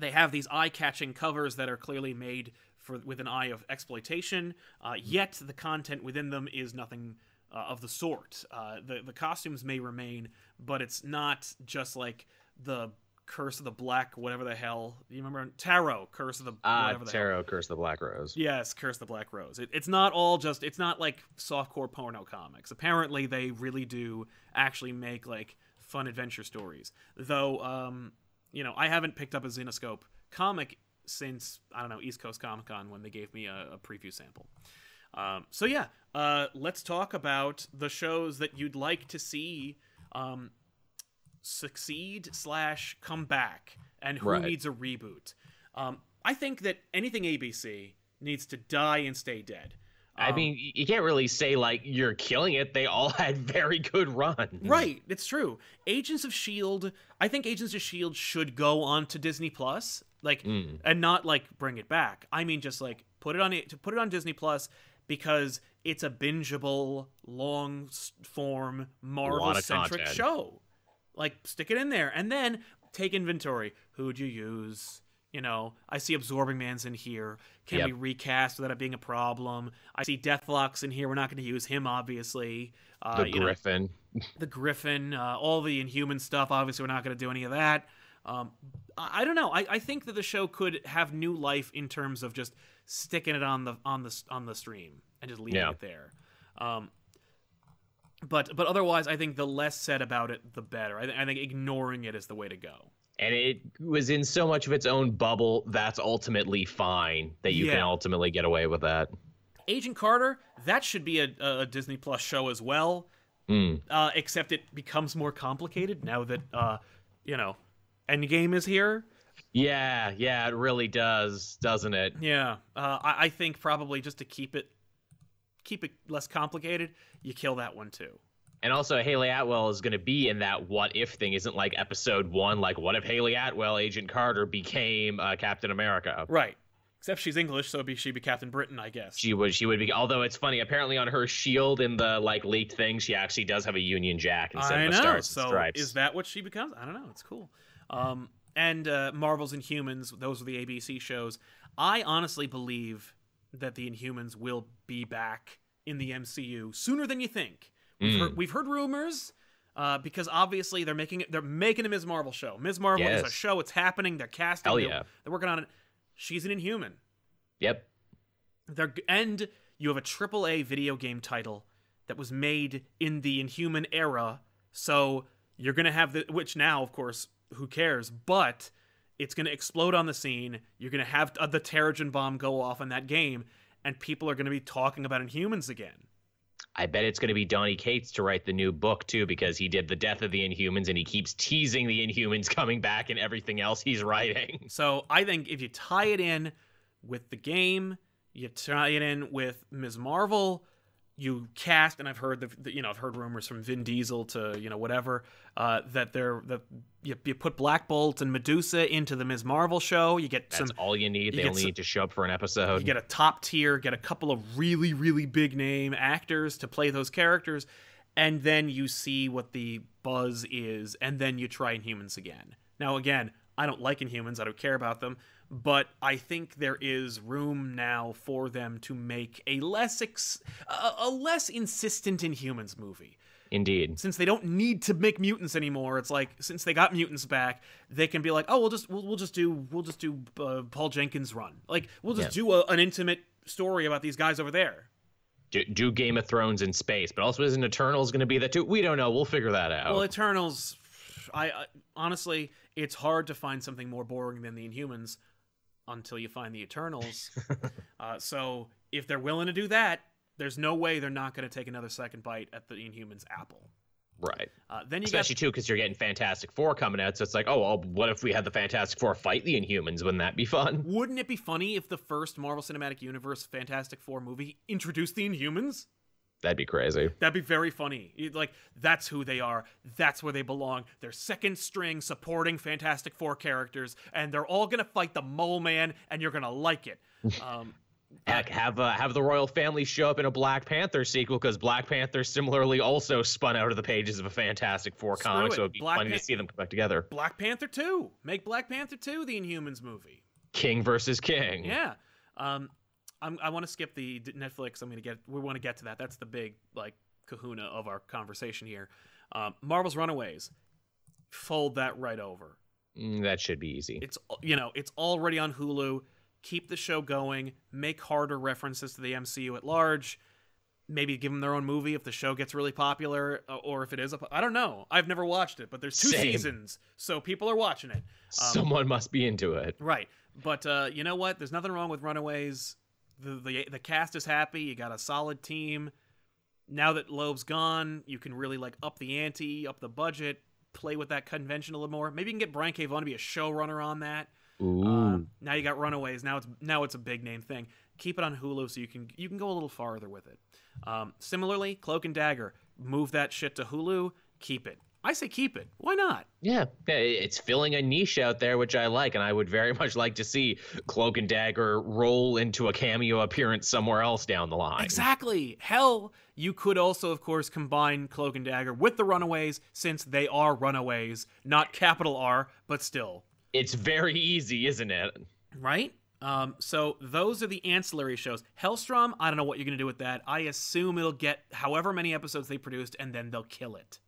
Speaker 2: they have these eye-catching covers that are clearly made for with an eye of exploitation. Uh, yet the content within them is nothing uh, of the sort. Uh, the the costumes may remain, but it's not just like the Curse of the Black, whatever the hell. You remember Tarot, Curse of the
Speaker 3: Ah,
Speaker 2: whatever the hell.
Speaker 3: Tarot, Curse of the Black Rose.
Speaker 2: Yes, Curse of the Black Rose. It, it's not all just. It's not like softcore porno comics. Apparently, they really do actually make like fun adventure stories. Though, um, you know, I haven't picked up a Zenescope comic since I don't know East Coast Comic Con when they gave me a, a preview sample. Um, so yeah, uh, let's talk about the shows that you'd like to see um, succeed slash come back, and who
Speaker 3: Right.
Speaker 2: needs a reboot. Um, I think that anything ABC needs to die and stay dead.
Speaker 3: I
Speaker 2: Um,
Speaker 3: mean, you can't really say like you're killing it. They all *laughs* had very good runs.
Speaker 2: Right, it's true. Agents of Shield, I think Agents of Shield should go on to Disney Plus, like,
Speaker 3: Mm.
Speaker 2: and not like bring it back. I mean, just like put it on to put it on Disney Plus because it's a bingeable, long form Marvel centric show. Like, stick it in there, and then take inventory. Who'd you use? You know, I see Absorbing Man's in here. Can
Speaker 3: Yep.
Speaker 2: we recast without it being a problem? I see Deathlok's in here. We're not going to use him, obviously. Uh,
Speaker 3: The
Speaker 2: you know,
Speaker 3: Griffin.
Speaker 2: the Griffin, uh, all the Inhuman stuff. Obviously, we're not going to do any of that. Um, I, I don't know. I, I think that the show could have new life in terms of just sticking it on the on the on the stream and just leaving
Speaker 3: Yeah.
Speaker 2: it there. Um, but but otherwise, I think the less said about it, the better. I, th- I think ignoring it is the way to go.
Speaker 3: and it was in so much of its own bubble that's ultimately fine that you can ultimately get away with that
Speaker 2: Agent Carter, that should be a, a Disney Plus show as well.
Speaker 3: Mm.
Speaker 2: Uh, except it becomes more complicated now that uh, you know, Endgame is here.
Speaker 3: yeah yeah it really does doesn't it
Speaker 2: Yeah, uh, I, I think probably just to keep it keep it less complicated, you kill that one too.
Speaker 3: and also haley atwell is going to be in that what if thing isn't like episode one like what if haley atwell agent carter became uh, captain america
Speaker 2: Right. Except she's English, so be she be Captain Britain, I guess.
Speaker 3: she would she would be although it's funny apparently on her shield in the like leaked thing she actually does have a union jack instead
Speaker 2: I
Speaker 3: of
Speaker 2: know.
Speaker 3: stars and
Speaker 2: So
Speaker 3: stripes
Speaker 2: is that what she becomes? I don't know. It's cool. Um, and uh, Marvel's Inhumans, those are the ABC shows. I honestly believe that the Inhumans will be back in the MCU sooner than you think. We've,
Speaker 3: Mm.
Speaker 2: heard, we've heard rumors. Uh, because obviously they're making it, they're making a Ms. Marvel show. Ms. Marvel is a show. It's happening. They're casting.
Speaker 3: Hell yeah.
Speaker 2: they're working on it. She's an Inhuman.
Speaker 3: yep
Speaker 2: They're, and you have a AAA video game title that was made in the Inhuman era. So you're going to have the, which now, of course, who cares? But it's going to explode on the scene. You're going to have uh, the Terrigen bomb go off in that game, and people are going to be talking about Inhumans again.
Speaker 3: I bet it's going to be Donny Cates to write the new book too, because he did the Death of the Inhumans, and he keeps teasing the Inhumans *laughs* coming back and everything else he's writing. *laughs*
Speaker 2: So I think if you tie it in with the game, you tie it in with Ms. Marvel, you cast, and I've heard the, the you know I've heard rumors from Vin Diesel to you know whatever uh, that they're that you, you put Black Bolt and Medusa into the Ms. Marvel show. You get
Speaker 3: That's
Speaker 2: some
Speaker 3: all you need.
Speaker 2: you
Speaker 3: they only
Speaker 2: some-
Speaker 3: need to show up for an episode.
Speaker 2: you get a top tier, get a couple of really, really big name actors to play those characters, and then you see what the buzz is, and then you try Inhumans again. Now, again, I don't like Inhumans, I don't care about them, but I think there is room now for them to make a less ex- a, a less insistent Inhumans movie
Speaker 3: Indeed.
Speaker 2: since they don't need to make mutants anymore it's like since they got mutants back they can be like oh we'll just we'll, we'll just do we'll just do uh, paul jenkins run like we'll just do a, an intimate story about these guys over there
Speaker 3: Do, do Game of Thrones in space, but also isn't Eternals going to be that too? We don't know. We'll figure that out.
Speaker 2: well eternals I, I honestly it's hard to find something more boring than the inhumans until you find the eternals *laughs* uh, so if they're willing to do that there's no way they're not going to take another second bite at the inhumans apple
Speaker 3: right.
Speaker 2: uh, then you
Speaker 3: Especially too, because you're getting Fantastic Four coming out. So it's like, oh, well, what if we had the Fantastic Four fight the Inhumans? Wouldn't that be fun?
Speaker 2: Wouldn't it be funny if the first Marvel Cinematic Universe Fantastic Four movie introduced the Inhumans?
Speaker 3: That'd be crazy.
Speaker 2: That'd be very funny. You'd like, that's who they are. That's where they belong. They're second string supporting Fantastic Four characters, and they're all gonna fight the Mole Man, and you're gonna like it. *laughs* Um,
Speaker 3: Heck, have uh, have the royal family show up in a Black Panther sequel because Black Panther similarly also spun out of the pages of a Fantastic Four
Speaker 2: Screw
Speaker 3: comic,
Speaker 2: it.
Speaker 3: so it'd be
Speaker 2: Black
Speaker 3: funny
Speaker 2: Pan-
Speaker 3: to see them come back together.
Speaker 2: Black Panther 2. Make Black Panther 2 the Inhumans movie.
Speaker 3: King versus King.
Speaker 2: Yeah. Um, I'm, I want to skip the Netflix. I'm gonna get. We want to get to that. That's the big like kahuna of our conversation here. Um, Marvel's Runaways, fold that right over.
Speaker 3: Mm, that should be easy.
Speaker 2: It's you know it's already on Hulu. Keep the show going. Make harder references to the MCU at large. Maybe give them their own movie if the show gets really popular, uh, or if it is. A, I don't know. I've never watched it, but there's two
Speaker 3: Same.
Speaker 2: seasons, so people are watching it. Um,
Speaker 3: Someone must be into it.
Speaker 2: Right. But uh, you know what? There's nothing wrong with Runaways. The, the the cast is happy. You got a solid team. Now that Loeb's gone, you can really like up the ante, up the budget, play with that convention a little more. Maybe you can get Brian K. Vaughan to be a showrunner on that.
Speaker 3: Ooh.
Speaker 2: Um, now you got Runaways. Now it's now it's a big name thing. Keep it on Hulu so you can you can go a little farther with it. Um, similarly, Cloak and Dagger, move that shit to Hulu. Keep it. I say keep it. Why not?
Speaker 3: Yeah, yeah, it's filling a niche out there, which I like, and I would very *laughs* much like to see Cloak and Dagger roll into a cameo appearance somewhere else down the line.
Speaker 2: Exactly. Hell, you could also, of course, combine Cloak and Dagger with the Runaways, since they are Runaways, not capital R, but still,
Speaker 3: It's very easy, isn't it?
Speaker 2: right? Um, so those are the ancillary shows. Hellstrom, I don't know what you're gonna do with that. I assume it'll get however many episodes they produced, and then they'll kill it.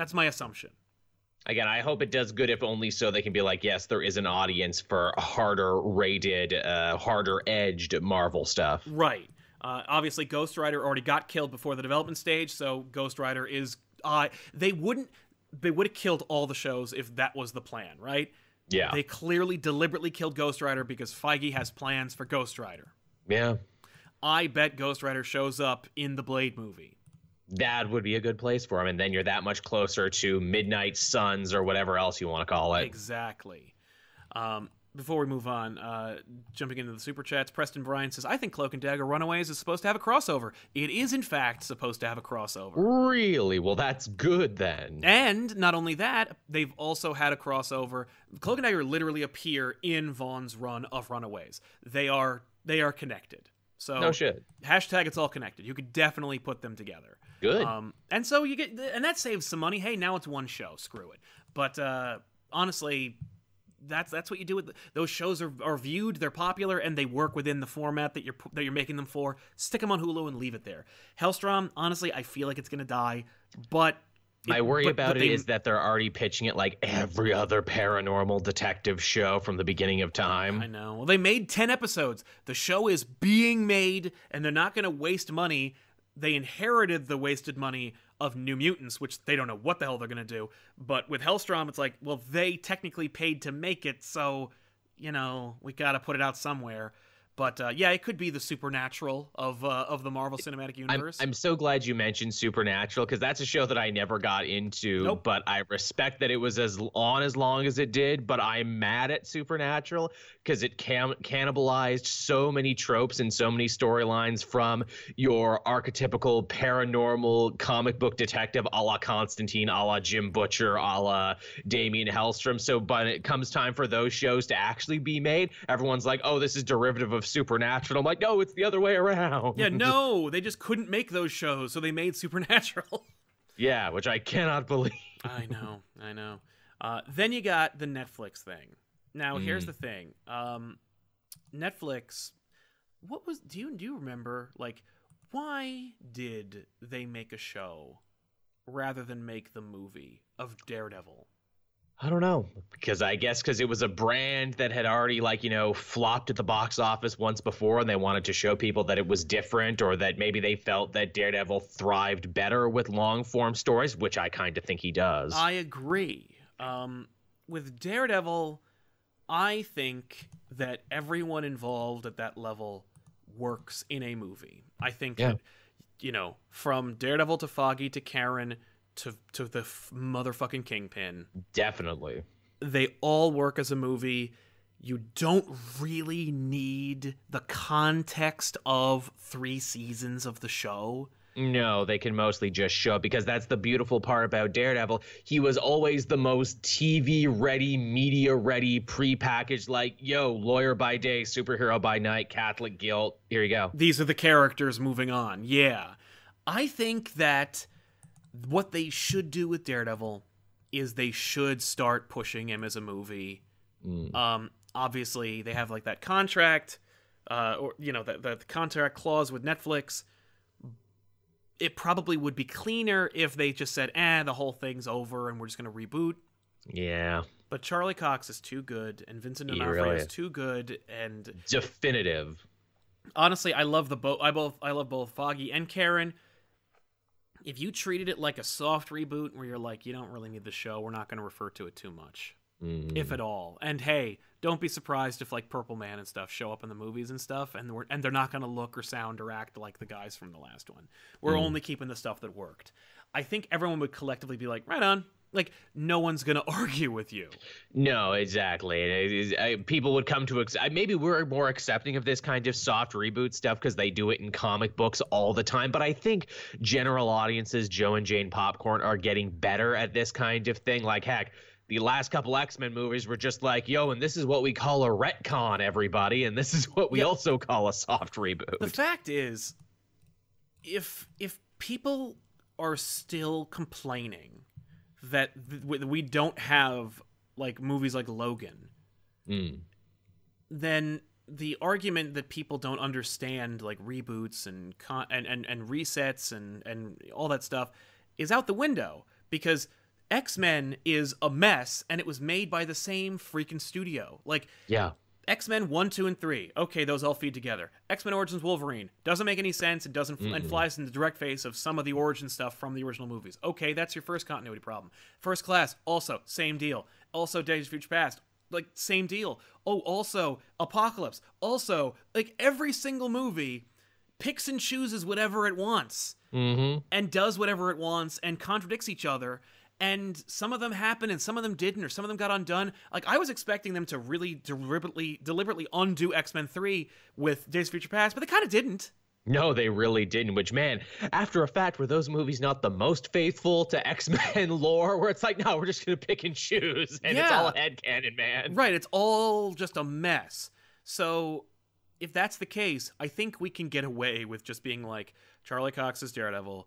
Speaker 2: That's my assumption.
Speaker 3: Again, I hope it does good, if only so they can be like, yes, there is an audience for harder rated, uh, harder edged Marvel stuff.
Speaker 2: Right. Uh, obviously, Ghost Rider already got killed before the development stage, so Ghost Rider is. Uh, they wouldn't. They would have killed all the shows if that was the plan, right?
Speaker 3: Yeah.
Speaker 2: They clearly deliberately killed Ghost Rider because Feige has plans for Ghost Rider.
Speaker 3: yeah.
Speaker 2: I bet Ghost Rider shows up in the Blade movie.
Speaker 3: That would be a good place for him, and then you're that much closer to Midnight Suns or whatever else you want to call it.
Speaker 2: Exactly. Um, before we move on, uh, jumping into the super chats, Preston Bryan says, "I think Cloak and Dagger Runaways is supposed to have a crossover. It is, in fact, supposed to have a crossover."
Speaker 3: Really? Well, that's good then.
Speaker 2: And not only that, they've also had a crossover. Cloak and Dagger literally appear in Vaughan's run of Runaways. They are they are connected. So
Speaker 3: No shit.
Speaker 2: hashtag it's all connected. You could definitely put them together.
Speaker 3: Good.
Speaker 2: Um, and so you get, and that saves some money. Hey, now it's one show. Screw it. But uh, honestly, that's that's what you do with those shows are, are viewed. They're popular and they work within the format that you're that you're making them for. Stick them on Hulu and leave it there. Hellstrom, honestly, I feel like it's gonna die, but.
Speaker 3: My
Speaker 2: it-
Speaker 3: worry
Speaker 2: but-
Speaker 3: about
Speaker 2: but
Speaker 3: it
Speaker 2: they-
Speaker 3: is that they're already pitching it like every other paranormal detective show from the beginning of time.
Speaker 2: I know. Well, they made 10 episodes. The show is being made, and they're not going to waste money. They inherited the wasted money of New Mutants, which they don't know what the hell they're going to do. But with Hellstrom, it's like, well, they technically paid to make it, so, you know, we got to put it out somewhere. But uh, yeah, it could be the supernatural of uh, of the Marvel Cinematic
Speaker 3: I'm,
Speaker 2: Universe.
Speaker 3: I'm so glad you mentioned Supernatural because that's a show that I never got into.
Speaker 2: Nope.
Speaker 3: But I respect that it was as on as long as it did. But I'm mad at Supernatural because it cam- cannibalized so many tropes and so many storylines from your archetypical paranormal comic book detective, a la Constantine, a la Jim Butcher, a la Damien Hellstrom. So, but it comes time for those shows to actually be made, everyone's like, "Oh, this is derivative of Supernatural." I'm like, "No, it's the other way around."
Speaker 2: yeah, no, *laughs* they just couldn't make those shows, so they made Supernatural. *laughs*
Speaker 3: Yeah, which I cannot believe.
Speaker 2: I know, I know. Uh, then you got the Netflix thing. Now here's
Speaker 3: Mm.
Speaker 2: the thing. Um, Netflix. What was? Do you do you remember? Like, why did they make a show rather than make the movie of Daredevil?
Speaker 3: I don't know because I guess because it was a brand that had already like you know flopped at the box office once before, and they wanted to show people that it was different, or that maybe they felt that Daredevil thrived better with long form stories, which I kind of think he does.
Speaker 2: I agree. Um, with Daredevil, I think that everyone involved at that level works in a movie. I think
Speaker 3: Yeah.
Speaker 2: that, you know, from Daredevil to Foggy to Karen to to the f- motherfucking Kingpin,
Speaker 3: Definitely.
Speaker 2: they all work as a movie. You don't really need the context of three seasons of the show.
Speaker 3: No, they can mostly just show because that's the beautiful part about Daredevil. He was always the most TV ready, media ready, pre-packaged. Like, yo, lawyer by day, superhero by night, Catholic guilt. Here you go.
Speaker 2: these are the characters moving on. Yeah. I think that what they should do with Daredevil is they should start pushing him as a movie.
Speaker 3: Mm.
Speaker 2: Um, obviously, they have like that contract, uh, or you know, that that contract clause with Netflix. it probably would be cleaner if they just said, "Eh, the whole thing's over and we're just going to reboot."
Speaker 3: Yeah.
Speaker 2: But Charlie Cox is too good, and Vincent D'Onofrio
Speaker 3: really
Speaker 2: is
Speaker 3: is.
Speaker 2: too good, and
Speaker 3: Definitive.
Speaker 2: honestly, I love the both. I both I love both Foggy and Karen. If you treated it like a soft reboot, where you're like, you don't really need the show, we're not going to refer to it too much,
Speaker 3: Mm.
Speaker 2: if at all. And hey, don't be surprised if like Purple Man and stuff show up in the movies and stuff, and we're, and they're not going to look or sound or act like the guys from the last one. We're only keeping the stuff that worked. I think everyone would collectively be like, right on. Like no one's going *laughs* to argue with you.
Speaker 3: No, exactly. It is- I- people would come to ex- maybe we're more accepting of this kind of soft reboot stuff because they do it in comic books all the time. But I think general audiences, Joe and Jane Popcorn, are getting better at this kind of thing. Like heck. The last couple X Men movies were just like, yo, and this is what we call a retcon, everybody, and this is what we
Speaker 2: Yeah.
Speaker 3: also call a soft reboot.
Speaker 2: The fact is, if if people are still complaining that th- we- don't have like movies like Logan,
Speaker 3: Mm.
Speaker 2: then the argument that people don't understand like reboots and con- and, and and resets and and all that stuff is out the window because X-Men is a mess and it was made by the same freaking studio. Like
Speaker 3: Yeah.
Speaker 2: X Men one, two, and three. Okay, those all feed together. X Men Origins Wolverine doesn't make any sense. It doesn't and flies in the direct face of some of the origin stuff from the original movies. Okay, that's your first continuity problem. First Class also same deal. Also Days of Future Past like same deal. Oh, also Apocalypse. Also like every single movie picks and chooses whatever it wants
Speaker 3: Mm-hmm.
Speaker 2: and does whatever it wants and contradicts each other. And some of them happened and some of them didn't, or some of them got undone. Like I was expecting them to really deliberately deliberately undo X-Men 3 with Days of Future Past, but they kind of didn't.
Speaker 3: No, they really didn't. Which, man, after a fact, were those movies not the most faithful to X Men *laughs* lore? Where it's like, no, we're just gonna pick and choose, and it's
Speaker 2: Yeah.
Speaker 3: all headcanon, man.
Speaker 2: Right, it's all just a mess. So if that's the case, I think we can get away with just being like Charlie Cox is Daredevil,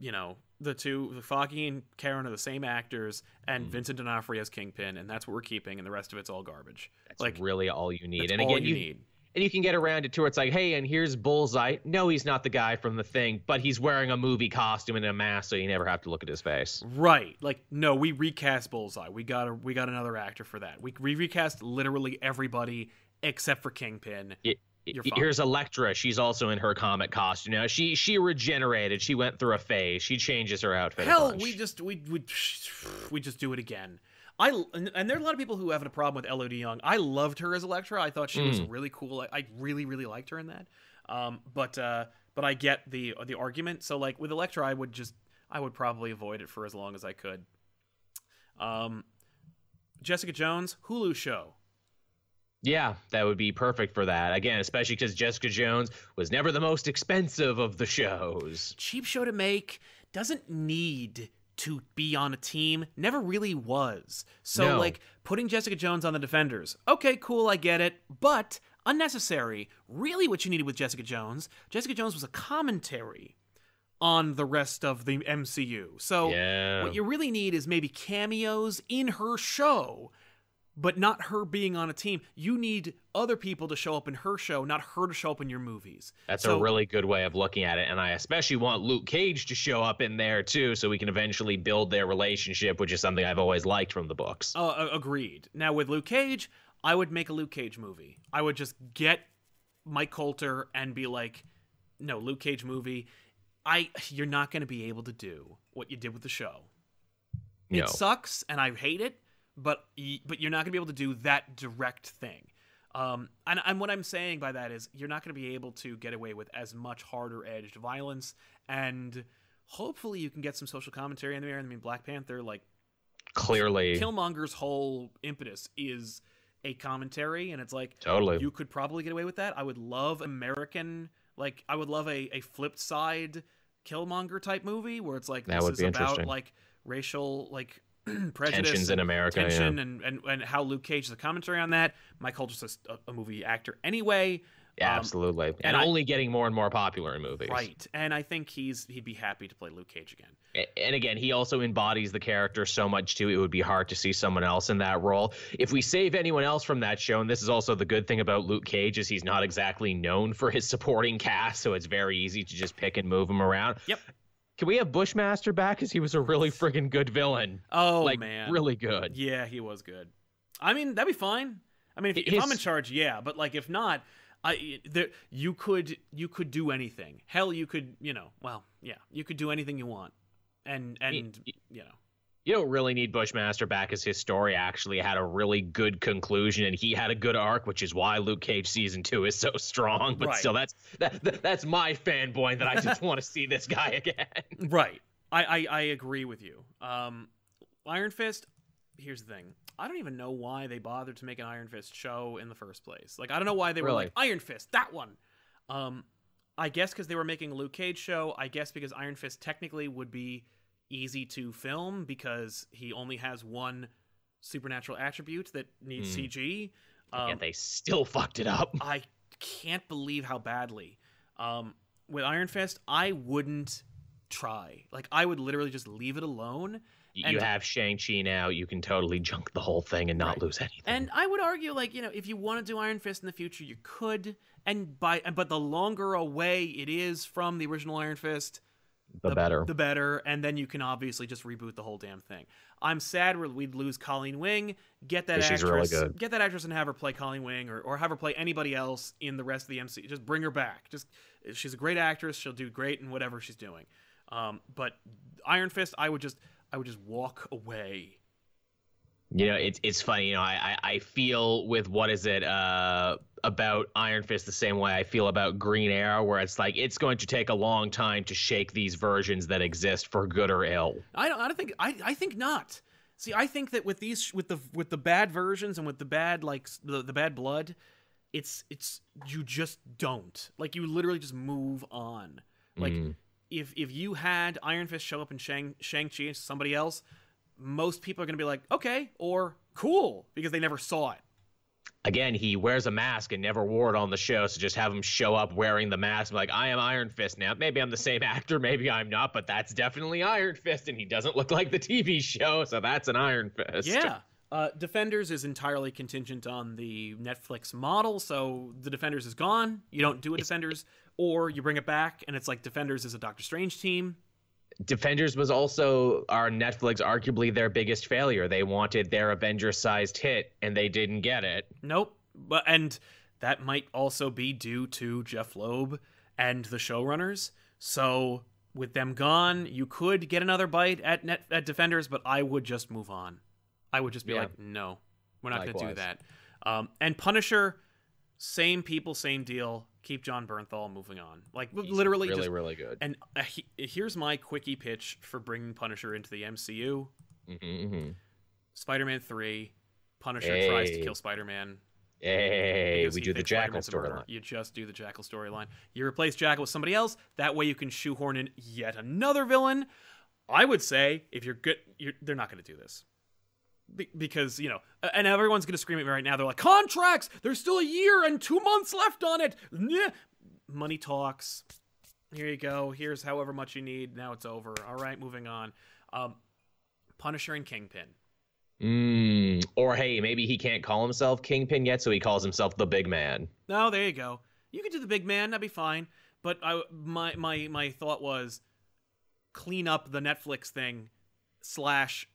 Speaker 2: you know, the two, the Foggy and Karen are the same actors, and mm-hmm. Vincent D'Onofrio as Kingpin, and that's what we're keeping, and the rest of it's all garbage.
Speaker 3: That's
Speaker 2: like
Speaker 3: really all you need. and again,
Speaker 2: you
Speaker 3: you and you can get around it to where it's like, hey, and here's Bullseye. No, he's not the guy from the thing, but he's wearing a movie costume and a mask, so you never have to look at his face.
Speaker 2: Right. Like no, we recast Bullseye. We got a, we got another actor for that. We, we recast literally everybody except for Kingpin.
Speaker 3: It,
Speaker 2: You're
Speaker 3: it-
Speaker 2: fine.
Speaker 3: Here's Elektra. She's also in her comic costume now. She she regenerated. She went through a phase. She changes her outfit.
Speaker 2: Hell, we just we we we just do it again. I and, there are a lot of people who have a problem with Élodie Yung. I loved her as Elektra. I thought she was
Speaker 3: Mm.
Speaker 2: really cool. I, I really really liked her in that. Um, but uh, but I get the the argument. So like with Elektra, I would just I would probably avoid it for as long as I could. Um, Jessica Jones Hulu show.
Speaker 3: Yeah, that would be perfect for that. Again, especially because Jessica Jones was never the most expensive of the shows.
Speaker 2: cheap show to make doesn't need to be on a team never really was so
Speaker 3: No.
Speaker 2: like putting jessica jones on the defenders okay cool i get it but unnecessary really what you needed with jessica jones jessica jones was a commentary on the rest of the mcu so
Speaker 3: Yeah.
Speaker 2: what you really need is maybe cameos in her show but not her being on a team you need other people to show up in her show not her to show up in your movies
Speaker 3: That's
Speaker 2: So-
Speaker 3: a really good way of looking at it. And I especially want Luke Cage to show up in there too, so we can eventually build their relationship, which is something I've always liked from the books.
Speaker 2: Uh, agreed. Now with Luke Cage, I would make a Luke Cage movie. I would just get Mike Colter and be like, "No, Luke Cage movie. I you're not going to be able to do what you did with the show.
Speaker 3: No.
Speaker 2: It sucks and I hate it, but but you're not going to be able to do that direct thing. Um, and, and what I'm saying by that is you're not going to be able to get away with as much harder edged violence, and hopefully you can get some social commentary in there. I mean, Black Panther, like
Speaker 3: Clearly.
Speaker 2: Killmonger's whole impetus is a commentary, and it's like
Speaker 3: Totally.
Speaker 2: you could probably get away with that. I would love American, like I would love a a flipped side Killmonger type movie where it's like
Speaker 3: That
Speaker 2: this
Speaker 3: would
Speaker 2: is
Speaker 3: be
Speaker 2: about like racial like *clears throat* prejudice
Speaker 3: Tensions in America, yeah.
Speaker 2: and, and and how Luke Cage is a commentary on that. Mike Colter's a, a movie actor anyway.
Speaker 3: Yeah,
Speaker 2: Um,
Speaker 3: absolutely. And,
Speaker 2: and I-
Speaker 3: only getting more and more popular in movies.
Speaker 2: Right, and I think he's he'd be happy to play Luke Cage again.
Speaker 3: And again, he also embodies the character so much too. It would be hard to see someone else in that role. If we save anyone else from that show, and this is also the good thing about Luke Cage, is he's not exactly known for his supporting cast, so it's very easy to just pick and move him around.
Speaker 2: Yep.
Speaker 3: Can we have Bushmaster back? Because he was a really friggin' good villain.
Speaker 2: Oh
Speaker 3: like
Speaker 2: man,
Speaker 3: really good.
Speaker 2: Yeah, he was good. I mean, that'd be fine. I mean, if, if I'm in charge, yeah. But like, if not, I there you could you could do anything. Hell, you could you know well yeah you could do anything you want, and and you know
Speaker 3: You don't really need Bushmaster back as his story actually had a really good conclusion and he had a good arc, which is why Luke Cage season two is so strong. But
Speaker 2: Right.
Speaker 3: still, that's that, that- that's my fanboy that I just want to see this guy again. *laughs*
Speaker 2: right. I I, I agree with you. Um, Iron Fist. Here's the thing. I don't even know why they bothered to make an Iron Fist show in the first place. Like I don't know why they were like Iron Fist that one. Um, I guess because they were making a Luke Cage show. I guess because Iron Fist technically would be easy to film because he only has one supernatural attribute that needs
Speaker 3: Hmm.
Speaker 2: CG. Um,
Speaker 3: they still *laughs* fucked it up.
Speaker 2: I can't believe how badly. Um, with Iron Fist, I wouldn't try. Like I would literally just leave it alone.
Speaker 3: Y-
Speaker 2: and-
Speaker 3: you have Shang Chi now. You can totally junk the whole thing and not
Speaker 2: Right.
Speaker 3: lose anything.
Speaker 2: And I would argue, like you know, if you want to do Iron Fist in the future, you could. And by but the longer away it is from the original Iron Fist,
Speaker 3: the, better.
Speaker 2: the better. And then you can obviously just reboot the whole damn thing. I'm sad we're- we'd lose Colleen Wing. Get that
Speaker 3: Yeah, she's
Speaker 2: actress,
Speaker 3: really good.
Speaker 2: get that actress and have her play Colleen Wing, or, or have her play anybody else in the rest of the MC. Just bring her back. Just she's a great actress. She'll do great in whatever she's doing. Um, but Iron Fist, I would just I would just walk away.
Speaker 3: You know, it's it's funny. You know, I, I I feel with what is it uh about Iron Fist the same way I feel about Green Arrow, where it's like it's going to take a long time to shake these versions that exist for good or ill.
Speaker 2: I don't. I don't think. I. I think not. See, I think that with these, with the with the bad versions and with the bad like the the bad blood, it's it's you just don't like you literally just move on. Like
Speaker 3: Mhm.
Speaker 2: if if you had Iron Fist show up in Shang Shang Chi somebody else, most people are gonna be like okay or cool because they never saw it.
Speaker 3: Again, he wears a mask and never wore it on the show, so just have him show up wearing the mask, like I am Iron Fist now. Maybe I'm the same *laughs* actor, maybe I'm not, but that's definitely Iron Fist, and he doesn't look like the TV show, so that's an Iron Fist.
Speaker 2: Yeah. Uh, Defenders is entirely contingent on the Netflix model, so the Defenders is gone. You don't do a Defenders, or you bring it back, and it's like Defenders is a Doctor Strange team.
Speaker 3: Defenders was also our Netflix arguably their biggest failure. They wanted their Avengers-sized hit, and they didn't get it.
Speaker 2: Nope. But and that might also be due to Jeph Loeb and the showrunners. So with them gone, you could get another bite at net at Defenders, but I would just move on. I would just be
Speaker 3: Yeah.
Speaker 2: like, no, we're not going to do that. Um, and Punisher, same people, same deal. Keep Jon Bernthal moving on. Like
Speaker 3: He's
Speaker 2: literally,
Speaker 3: really,
Speaker 2: just,
Speaker 3: really good.
Speaker 2: and uh, he, here's my quickie pitch for bringing Punisher into the MCU.
Speaker 3: Mm-hmm,
Speaker 2: Spider-Man three, Punisher tries to kill Spider-Man.
Speaker 3: Hey, we do the Jackal
Speaker 2: Spider-Man's a murderer.
Speaker 3: storyline.
Speaker 2: You just do the Jackal storyline. You replace Jackal with somebody else. That way you can shoehorn in yet another villain. I would say if you're good, you're, they're not going to do this. Be- because, you know, and everyone's going to scream at me right now. They're like, contracts! There's still a year and two months left on it. Nyeh. Money talks. Here you go. Here's however much you need. Now it's over. All right, moving on. Um, Punisher and Kingpin.
Speaker 3: Mm, or hey, maybe he can't call himself Kingpin yet, so he calls himself the Big Man.
Speaker 2: No, there you go. You could do the big man. That'd be fine. But I, my my my thought was clean up the Netflix thing slash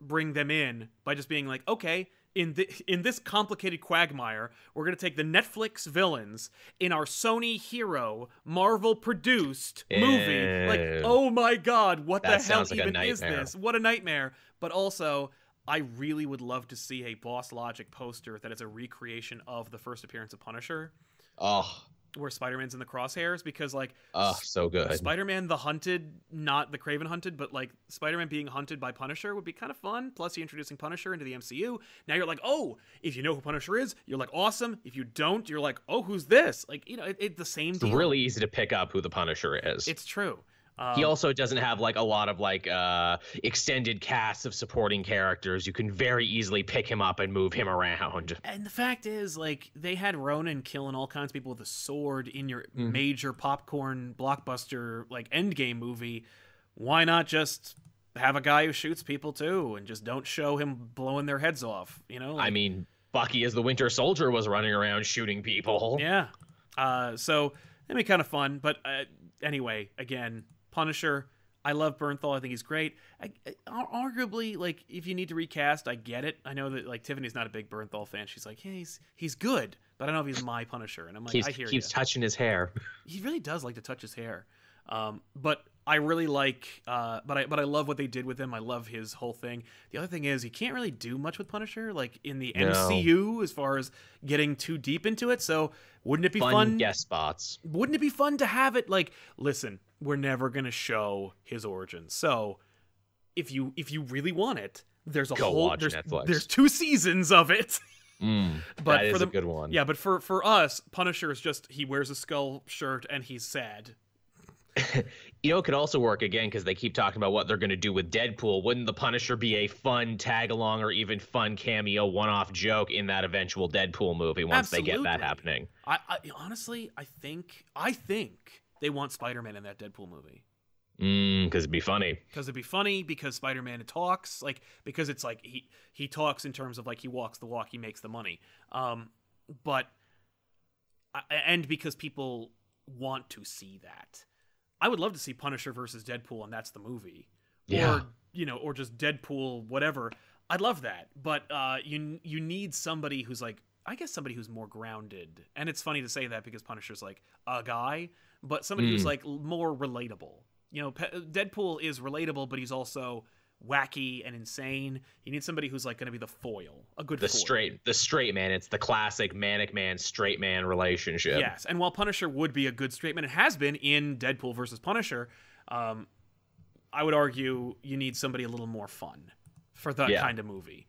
Speaker 2: bring them in by just being like, okay, in the, in this complicated quagmire, we're gonna take the Netflix villains in our Sony hero Marvel produced movie. Like, oh my god, what
Speaker 3: That
Speaker 2: the hell
Speaker 3: like
Speaker 2: even is this? What a nightmare! But also. I really would love to see a Boss Logic poster that is a recreation of the first appearance of Punisher
Speaker 3: Oh,
Speaker 2: where Spider-Man's in the crosshairs because like
Speaker 3: oh, so good.
Speaker 2: Spider-Man the hunted, not the Kraven hunted, but like Spider-Man being hunted by Punisher would be kind of fun. Plus, you're introducing Punisher into the MCU. Now you're like, oh, if you know who Punisher is, you're like, awesome. If you don't, you're like, oh, who's this? Like, you know, it's it the same
Speaker 3: It's
Speaker 2: deal.
Speaker 3: really easy to pick up who the Punisher is.
Speaker 2: it's true. Um,
Speaker 3: he also doesn't have like a lot of like uh extended casts of supporting characters. You can very easily pick him up and move him around.
Speaker 2: And the fact is, like, they had Ronan killing all kinds of people with a sword in your
Speaker 3: Mhm.
Speaker 2: major popcorn blockbuster, like, endgame movie. Why not just have a guy who shoots people too and just don't show him blowing their heads off? You know?
Speaker 3: I mean, Bucky as the Winter Soldier was running around shooting people.
Speaker 2: yeah. Uh, so that'd be kind of fun. But uh, anyway, again, Punisher, I love Bernthal. I think he's great. I, I, arguably, like if you need to recast, I get it. I know that like Tiffany's not a big Bernthal fan. She's like, yeah, he's he's good, but I don't know if he's my Punisher. And I'm like,
Speaker 3: keeps,
Speaker 2: I hear
Speaker 3: keeps touching his hair. *laughs*
Speaker 2: He really does like to touch his hair. Um, but I really like, uh, but I but I love what they did with him. I love his whole thing. The other thing is, you can't really do much with Punisher, like in the
Speaker 3: No.
Speaker 2: MCU, as far as getting too deep into it. So wouldn't it be
Speaker 3: Fun,
Speaker 2: fun?
Speaker 3: guest spots.
Speaker 2: Wouldn't it be fun to have it? Like, listen, we're never gonna show his origin. So if you if you really want it, there's a
Speaker 3: Go
Speaker 2: whole there's,
Speaker 3: Netflix.
Speaker 2: there's two seasons of it.
Speaker 3: Mm, *laughs*
Speaker 2: But
Speaker 3: that
Speaker 2: for
Speaker 3: is
Speaker 2: the
Speaker 3: a good one.
Speaker 2: Yeah, but for for us, Punisher is just he wears a skull shirt and he's sad. *laughs*
Speaker 3: You know, it could also work again because they keep talking about what they're going to do with Deadpool. Wouldn't the Punisher be a fun tag along or even fun cameo one off joke in that eventual Deadpool movie once they get that happening?
Speaker 2: I, I honestly, I think I think they want Spider-Man in that Deadpool movie
Speaker 3: Mm, because it'd be funny.
Speaker 2: because it'd be funny because Spider-Man talks like because it's like he he talks in terms of like he walks the walk, he makes the money. Um, but and because people want to see that, I would love to see Punisher versus Deadpool, and that's the movie.
Speaker 3: Yeah.
Speaker 2: Or you know, or just Deadpool, whatever. I'd love that, but uh, you you need somebody who's like, I guess somebody who's more grounded. And it's funny to say that because Punisher's like a guy, but somebody who's
Speaker 3: Mm.
Speaker 2: like more relatable. You know, Pe- Deadpool is relatable, but he's also wacky and insane. You need somebody who's like going to be the foil, a good
Speaker 3: The
Speaker 2: foil.
Speaker 3: straight, the straight man. It's the classic manic man, straight man relationship.
Speaker 2: Yes, and while Punisher would be a good straight man, it has been in Deadpool versus Punisher. Um, I would argue you need somebody a little more fun for that
Speaker 3: Yeah.
Speaker 2: kind of movie.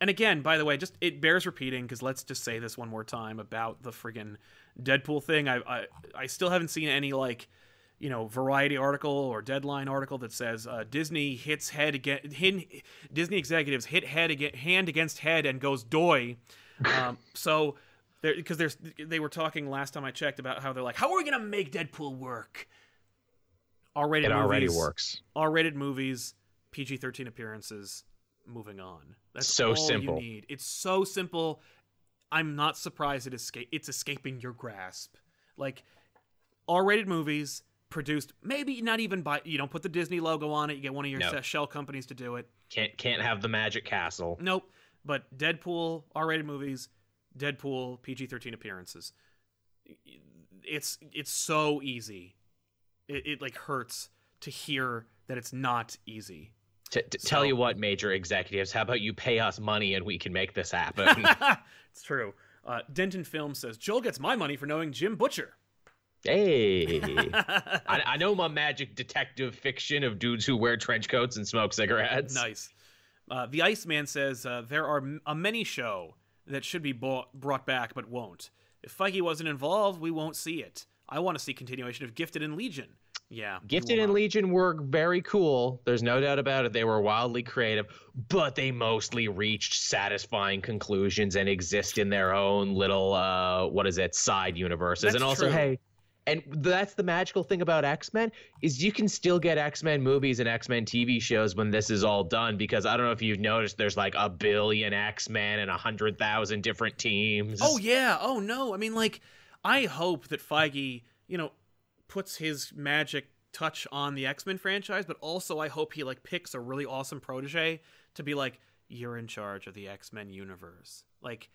Speaker 2: And again, by the way, just it bears repeating because let's just say this one more time about the friggin' Deadpool thing. I, I I still haven't seen any like you know Variety article or Deadline article that says uh, Disney hits head again. Disney executives hit head again, hand against head and goes doy. Um, *laughs* so because there's they were talking last time I checked about how they're like, how are we gonna make Deadpool work? R-rated
Speaker 3: It already
Speaker 2: movies,
Speaker 3: works.
Speaker 2: R-rated movies, PG-13 appearances. Moving on. That's
Speaker 3: So
Speaker 2: all
Speaker 3: simple.
Speaker 2: you need. It's so simple. I'm not surprised it escape. It's escaping your grasp. Like R-rated movies produced, maybe not even by you don't put the Disney logo on it. You get one of your
Speaker 3: No.
Speaker 2: shell companies to do it.
Speaker 3: Can't can't have the magic castle.
Speaker 2: Nope. But Deadpool, R-rated movies, Deadpool, PG-13 appearances. It's it's so easy. It, it like hurts to hear that it's not easy.
Speaker 3: T- t- tell you what, major executives, how about you pay us money and we can make this happen? *laughs*
Speaker 2: it's true. Uh, Denton Film says Joel gets my money for knowing Jim Butcher.
Speaker 3: hey, *laughs* I, I know my magic detective fiction of dudes who wear trench coats and smoke cigarettes.
Speaker 2: nice. Uh, the Iceman says uh, there are a many show that should be bought, brought back but won't. If Feige wasn't involved, we won't see it. I want to see continuation of Gifted and Legion. Yeah,
Speaker 3: Gifted and. Legion were very cool. There's no doubt about it. They were wildly creative, but they mostly reached satisfying conclusions and exist in their own little uh what is it, side universes.
Speaker 2: That's
Speaker 3: and also,
Speaker 2: true.
Speaker 3: hey, and that's the magical thing about X-Men is you can still get X-Men movies and X-Men TV shows when this is all done because I don't know if you've noticed there's like a billion X-Men and a hundred thousand different teams.
Speaker 2: Oh yeah. Oh no. I mean, like, I hope that Feige, you know, puts his magic touch on the X Men franchise, but also I hope he like picks a really awesome protege to be like, you're in charge of the X Men universe, like.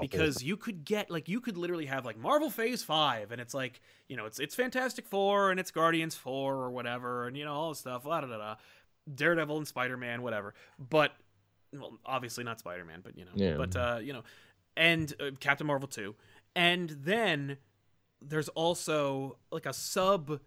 Speaker 2: Because you could get like you could literally have like Marvel Phase Five, and it's like you know it's it's Fantastic Four and it's Guardians Four or whatever, and you know all this stuff, la da da da, Daredevil and Spider Man, whatever. But well, obviously not Spider Man, but you know,
Speaker 3: Yeah.
Speaker 2: but uh, you know, and uh, Captain Marvel 2. And then there's also like a sub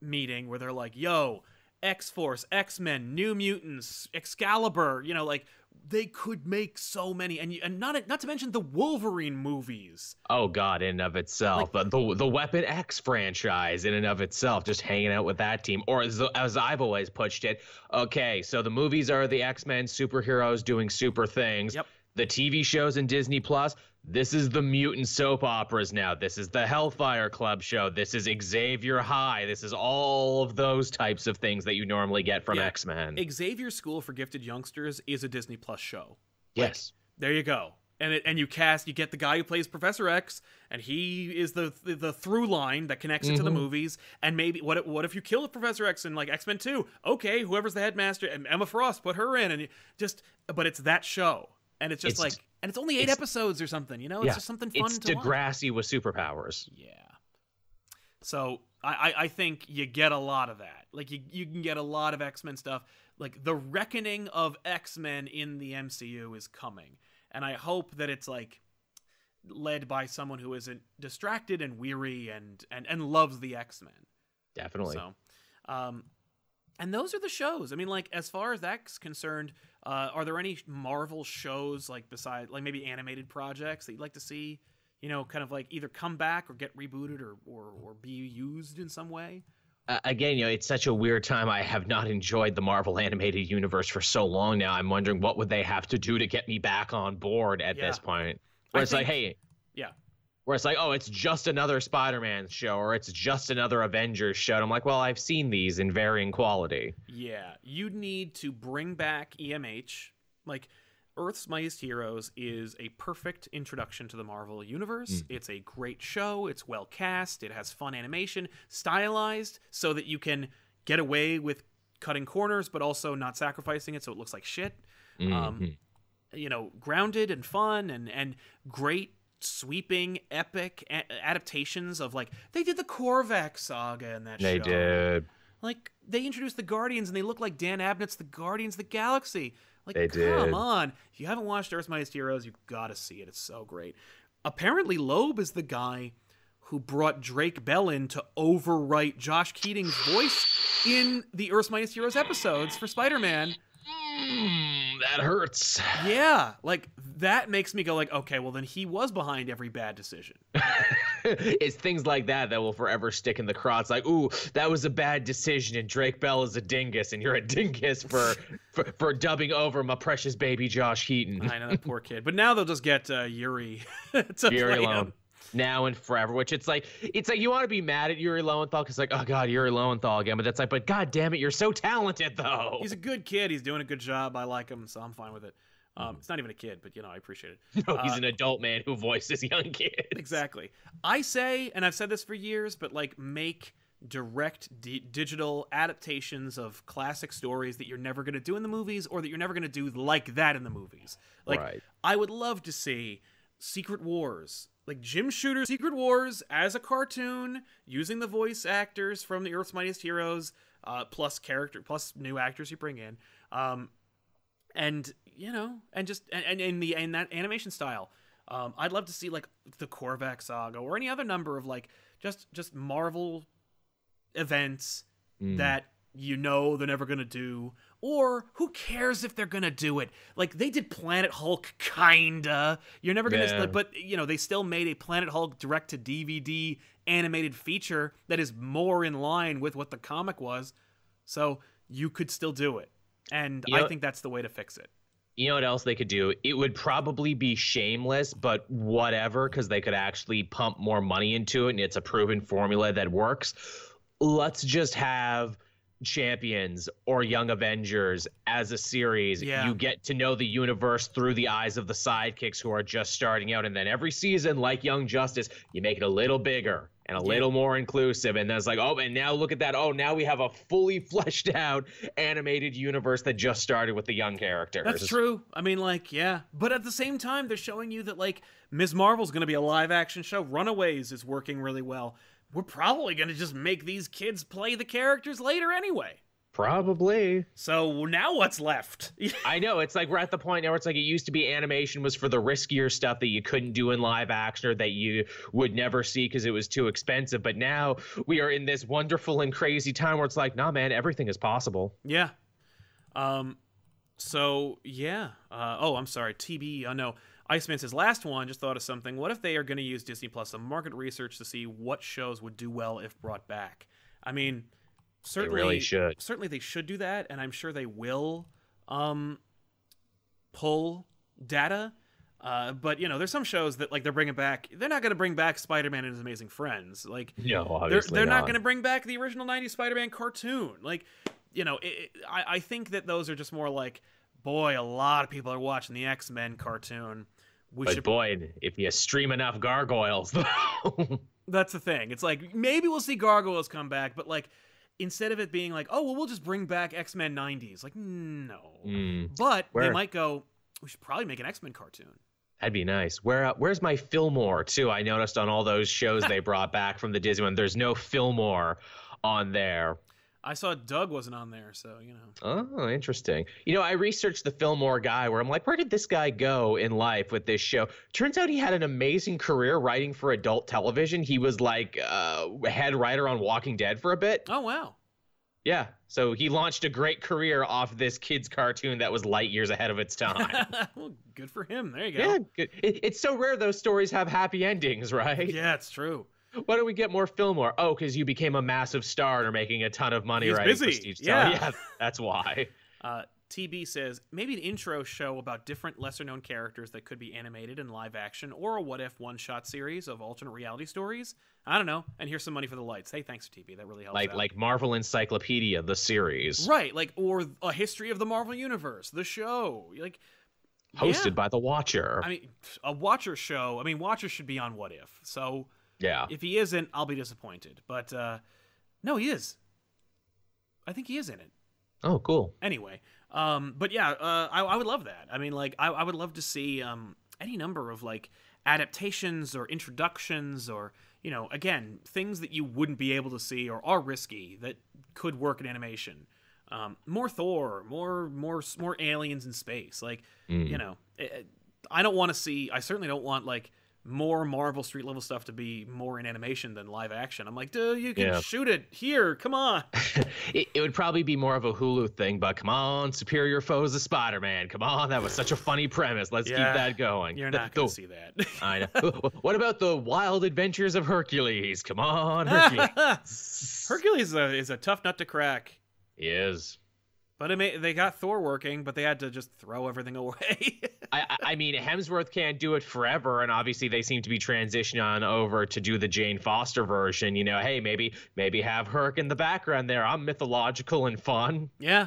Speaker 2: meeting where they're like, yo, X Force, X Men, New Mutants, Excalibur, you know, like they could make so many, and and not not to mention the Wolverine movies.
Speaker 3: Oh God, in and of itself, but the the Weapon X franchise in and of itself, just hanging out with that team, or as, as I've always pitched it, okay, so the movies are the X Men superheroes doing super things.
Speaker 2: Yep.
Speaker 3: The TV shows in Disney Plus, this is the mutant soap operas now. This is the Hellfire Club show. This is Xavier High. This is all of those types of things that you normally get from
Speaker 2: Yeah.
Speaker 3: X Men.
Speaker 2: Xavier School for Gifted Youngsters is a Disney Plus show.
Speaker 3: Yes.
Speaker 2: There you go. and it, and you cast you get the guy who plays Professor X, and he is the the, the through line that connects it to the
Speaker 3: Mhm.
Speaker 2: movies. And maybe what if- what if you kill Professor X in like X Men Two? Okay, whoever's the headmaster, and Emma Frost, put her in, and you just but it's that show, and it's just
Speaker 3: It's-
Speaker 2: like and it's only eight
Speaker 3: it's-
Speaker 2: episodes or something. You know, it's
Speaker 3: Yeah,
Speaker 2: just something fun
Speaker 3: It's
Speaker 2: to watch.
Speaker 3: With superpowers.
Speaker 2: Yeah. So I, I I think you get a lot of that. Like you you can get a lot of X Men stuff. Like the reckoning of X Men in the MCU is coming, and I hope that it's like led by someone who isn't distracted and weary and and and loves the X Men.
Speaker 3: Definitely.
Speaker 2: So, um, and those are the shows. I mean, like as far as that's concerned, uh, are there any Marvel shows like beside like maybe animated projects that you'd like to see? You know, kind of like either come back or get rebooted or or, or be used in some way.
Speaker 3: uh, again, you know, it's such a weird time. I have not enjoyed the Marvel animated universe for so long now. I'm wondering what would they have to do to get me back on board at this point. Where
Speaker 2: I
Speaker 3: it's like, hey,
Speaker 2: yeah.
Speaker 3: Where it's like, oh, it's just another Spider-Man show, or it's just another Avengers show. And I'm like, well, I've seen these in varying quality.
Speaker 2: Yeah, you need to bring back EMH. Like Earth's Mightiest Heroes is a perfect introduction to the Marvel universe. It's a great show. It's well cast. It has fun animation, stylized so that you can get away with cutting corners, but also not sacrificing it so it looks like shit. Um,
Speaker 3: Mhm.
Speaker 2: you know, grounded and fun and and great sweeping epic a- adaptations of like they did the Korvac saga in that
Speaker 3: they
Speaker 2: show.
Speaker 3: did.
Speaker 2: Like they introduced the Guardians and they look like Dan Abnett's the Guardians of the Galaxy. Like
Speaker 3: They
Speaker 2: come
Speaker 3: did.
Speaker 2: on. If you haven't watched Earth's Mightiest Heroes, you've got to see it. It's so great. Apparently Loeb is the guy who brought Drake Bell in to overwrite Josh Keaton's voice in the Earth's Mightiest Heroes episodes for Spider-Man.
Speaker 3: That hurts.
Speaker 2: Yeah, like that makes me go like, okay, well then he was behind every bad decision. *laughs*
Speaker 3: it's things like that that will forever stick in the craw. It's like, ooh, that was a bad decision, and Drake Bell is a dingus, and you're a dingus for *laughs* for, for dubbing over my precious baby Josh Keaton.
Speaker 2: I know that poor kid. But now they'll just get uh, Yuri *laughs* to
Speaker 3: Yuri
Speaker 2: play
Speaker 3: Lowen.
Speaker 2: him.
Speaker 3: Now and forever, which it's like, it's like you want to be mad at Yuri Lowenthal because like, oh god, Yuri Lowenthal again, but that's like, but god damn it, you're so talented though.
Speaker 2: He's a good kid. He's doing a good job. I like him, so I'm fine with it. Um, it's not even a kid, but you know, I appreciate it. *laughs*
Speaker 3: no, he's
Speaker 2: uh,
Speaker 3: an adult man who voices young kids.
Speaker 2: Exactly. I say, and I've said this for years, but like make direct di- digital adaptations of classic stories that you're never going to do in the movies or that you're never going to do like that in the movies. Like
Speaker 3: Right.
Speaker 2: I would love to see Secret Wars, like Jim Shooter Secret Wars as a cartoon using the voice actors from the Earth's Mightiest Heroes uh, plus character plus new actors you bring in. Um, and you know, and just and, and in the in that animation style. Um, I'd love to see like the Korvac saga or any other number of like just just Marvel events
Speaker 3: Mm.
Speaker 2: that you know they're never gonna do, or who cares if they're gonna do it? Like they did Planet Hulk, kinda. You're never gonna,
Speaker 3: Yeah.
Speaker 2: but you know they still made a Planet Hulk direct to DVD animated feature that is more in line with what the comic was. So you could still do it, and
Speaker 3: You
Speaker 2: I think that's the way to fix it.
Speaker 3: you know what else they could do? It would probably be shameless, but whatever, because they could actually pump more money into it, and it's a proven formula that works. Let's just have champions or young avengers as a series
Speaker 2: Yeah.
Speaker 3: you get to know the universe through the eyes of the sidekicks who are just starting out and then every season like young justice you make it a little bigger and a
Speaker 2: Yeah.
Speaker 3: little more inclusive and then it's like oh and now look at that oh now we have a fully *laughs* fleshed out animated universe that just started with the young characters
Speaker 2: That's true. I mean, like, yeah. But at the same time, they're showing you that, like, Ms. Marvel's going to be a live action show. Runaways is working really well. We're probably going to just make these kids play the characters later anyway.
Speaker 3: Probably.
Speaker 2: So now what's left? *laughs*
Speaker 3: I know. It's like we're at the point now where it's like it used to be animation was for the riskier stuff that you couldn't do in live action or that you would never see because it was too expensive. But now we are in this wonderful and crazy time where it's like, nah, man, everything is possible.
Speaker 2: yeah. Um. So yeah. Uh, oh, I'm sorry. TB. Oh no. Iceman says last one. Just thought of something. What if they are going to use Disney Plus some market research to see what shows would do well if brought back? I mean, certainly
Speaker 3: really should.
Speaker 2: Certainly they should do that, and I'm sure they will. Um, pull data. Uh, but you know, there's some shows that like they're bringing back. They're not going to bring back Spider-Man and His Amazing Friends. Like *laughs*
Speaker 3: No,
Speaker 2: they're
Speaker 3: obviously
Speaker 2: they're not, going to bring back the original '90s Spider-Man cartoon. Like, you know, it, it- I I think that those are just more like, boy, a lot of people are watching the X-Men cartoon. We
Speaker 3: But
Speaker 2: should.
Speaker 3: boy, if you stream enough gargoyles, *laughs* though.
Speaker 2: That's the thing. It's like maybe we'll see Gargoyles come back, but like instead of it being like, oh well, we'll just bring back X Men '90s. Like no.
Speaker 3: Mm,
Speaker 2: But they might go. We should probably make an X Men cartoon.
Speaker 3: that'd be nice. Where uh, where's my Fillmore too? I noticed on all those shows they *laughs* brought back from the Disney one, there's no Fillmore on there.
Speaker 2: I saw Doug wasn't on there, so you know.
Speaker 3: Oh, interesting. You know, I researched the Fillmore guy where I'm like, where did this guy go in life with this show? Turns out he had an amazing career writing for adult television. He was like uh, head writer on Walking Dead for a bit.
Speaker 2: Oh wow.
Speaker 3: Yeah. So he launched a great career off this kid's cartoon that was light years ahead of its *laughs* time.
Speaker 2: well, good for him. There you go.
Speaker 3: yeah, good. It, it's so rare those stories have happy endings, right?
Speaker 2: Yeah, it's true.
Speaker 3: Why don't we get more Fillmore? Oh, because you became a massive star and are making a ton of money right?
Speaker 2: He's
Speaker 3: writing
Speaker 2: busy.
Speaker 3: prestige
Speaker 2: Yeah.
Speaker 3: yeah, that's why. *laughs*
Speaker 2: Uh, TB says maybe an intro show about different lesser known characters that could be animated in live action or a what if one shot series of alternate reality stories. I don't know. And here's some money for the lights. Hey, thanks, TB. That really helps.
Speaker 3: Like
Speaker 2: out.
Speaker 3: like Marvel Encyclopedia, the series,
Speaker 2: right, like or a history of the Marvel Universe, the show. Like
Speaker 3: hosted
Speaker 2: yeah.
Speaker 3: by the Watcher.
Speaker 2: I mean, a Watcher show. I mean, Watcher should be on What If. So
Speaker 3: yeah.
Speaker 2: if he isn't, I'll be disappointed. But uh, no, he is. I think he is in it.
Speaker 3: Oh, cool.
Speaker 2: anyway um but yeah uh I, I would love that i mean like I, I would love to see um any number of like adaptations or introductions or you know again things that you wouldn't be able to see or are risky that could work in animation um more thor more more more aliens in space like you know eh, eh, i don't want to see i certainly don't want like more Marvel street level stuff to be more in animation than live action. I'm like, dude, you can
Speaker 3: Yeah.
Speaker 2: shoot it here. Come on. *laughs*
Speaker 3: It, it would probably be more of a Hulu thing, but come on, Superior Foes of Spider Man. Come on, that was such a funny premise. Let's
Speaker 2: Yeah,
Speaker 3: keep that going.
Speaker 2: You're not going to see that. *laughs*
Speaker 3: I know. *laughs* what about the Wild Adventures of Hercules? Come on, Hercules.
Speaker 2: Hercules is a, is a tough nut to crack.
Speaker 3: He is.
Speaker 2: But it may, they got Thor working, but they had to just throw everything *laughs* away.
Speaker 3: I, I- mean, Hemsworth can't do it forever, and obviously they seem to be transitioning on over to do the Jane Foster version. You know, hey, maybe maybe have Herc in the background there. I'm mythological and fun.
Speaker 2: yeah,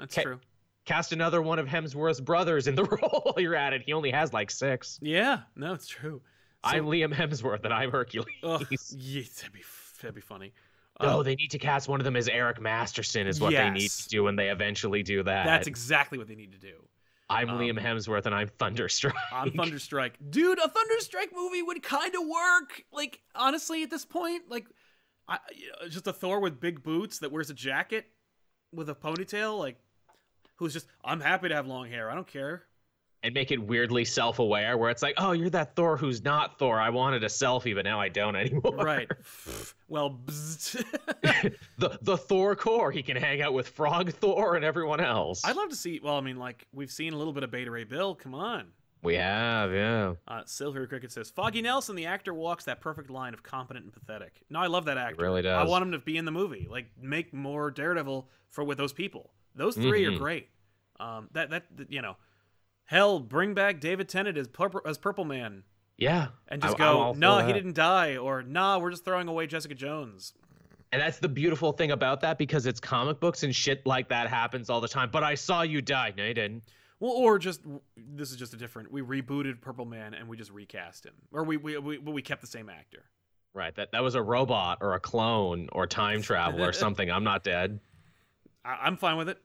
Speaker 2: that's
Speaker 3: Okay.
Speaker 2: true.
Speaker 3: Cast another one of Hemsworth's brothers in the *laughs* role you're at it. He only has like six.
Speaker 2: Yeah, no, it's true.
Speaker 3: I'm Liam Hemsworth and I'm Hercules.
Speaker 2: Ugh, yeah, that'd be that'd be funny.
Speaker 3: No,
Speaker 2: Uh,
Speaker 3: they need to cast one of them as Eric Masterson, is what they need to do when they eventually do that.
Speaker 2: that's exactly what they need to do.
Speaker 3: I'm
Speaker 2: um,
Speaker 3: Liam Hemsworth and I'm Thunderstruck.
Speaker 2: On Thunderstrike, dude, a Thunderstrike movie would kind of work. Like honestly, at this point, like, I, just a Thor with big boots that wears a jacket with a ponytail, like, who's just, I'm happy to have long hair. I don't care.
Speaker 3: And make it weirdly self-aware, where it's like, oh, you're that Thor who's not Thor. I wanted a selfie, but now I don't anymore.
Speaker 2: Right. *laughs* well, *laughs*
Speaker 3: the the Thor Corps. He can hang out with Frog Thor and everyone else.
Speaker 2: I'd love to see. Well, I mean, like we've seen a little bit of Beta Ray Bill. Come on.
Speaker 3: we have, yeah.
Speaker 2: Uh, Silver Cricket says Foggy Nelson, the actor, walks that perfect line of competent and pathetic. No, I love that actor.
Speaker 3: really does.
Speaker 2: I want him to be in the movie. Like, make more Daredevil for with those people. Those 3
Speaker 3: Mhm.
Speaker 2: are great. Um, that that you know, hell, bring back David Tennant as Purple as Purple Man,
Speaker 3: Yeah.
Speaker 2: and just
Speaker 3: I-
Speaker 2: go, no, he didn't die, or nah, we're just throwing away Jessica Jones.
Speaker 3: And that's the beautiful thing about that because it's comic books and shit like that happens all the time. But I saw you die. No, you didn't.
Speaker 2: Well, or just this is just a different. We rebooted Purple Man and we just recast him, or we we we, we kept the same actor.
Speaker 3: Right. That that was a robot or a clone or time travel or *laughs* something. I'm not dead.
Speaker 2: I, I'm fine with it.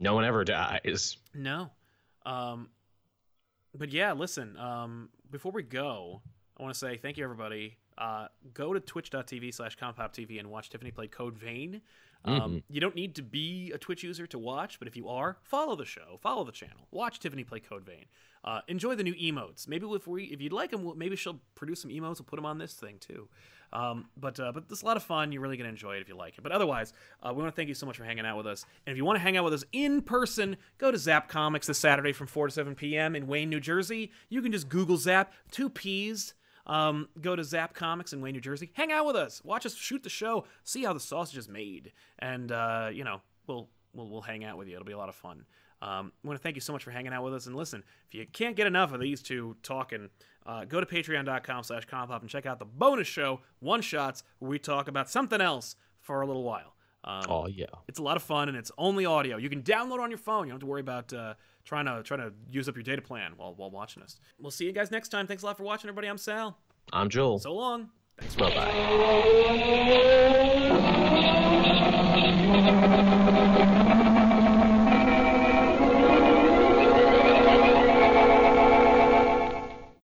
Speaker 3: No one ever dies.
Speaker 2: No. Um, but yeah, listen. Um, before we go, I want to say thank you, everybody. Uh, go to twitch.tv slash compoptv and watch Tiffany play Code Vein. Um, You don't need to be a Twitch user to watch, but if you are, follow the show, follow the channel, watch Tiffany play Code Vein. Uh, enjoy the new emotes. Maybe if we, if you'd like them, maybe she'll produce some emotes. We'll put them on this thing too. Um, but uh, but it's a lot of fun. You're really gonna enjoy it if you like it. But otherwise, uh, we want to thank you so much for hanging out with us. And if you want to hang out with us in person, go to Zapp Comics this Saturday from 4 to 7 p.m. in Wayne, New Jersey. You can just Google Zap two P's. Um, go to Zapp Comics in Wayne, New Jersey. Hang out with us. Watch us shoot the show. See how the sausage is made. And uh, you know, we'll we'll we'll hang out with you. It'll be a lot of fun. Um, I want to thank you so much for hanging out with us. And listen, if you can't get enough of these two talking, uh, go to patreon.com slash compop and check out the bonus show, One Shots, where we talk about something else for a little while. Um,
Speaker 4: Oh yeah.
Speaker 2: It's a lot of fun, and it's only audio. You can download on your phone. You don't have to worry about uh, trying to trying to use up your data plan while while watching us. We'll see you guys next time. Thanks a lot for watching, everybody. I'm Sal.
Speaker 3: I'm Joel.
Speaker 2: So long. Thanks for
Speaker 4: Bye bye.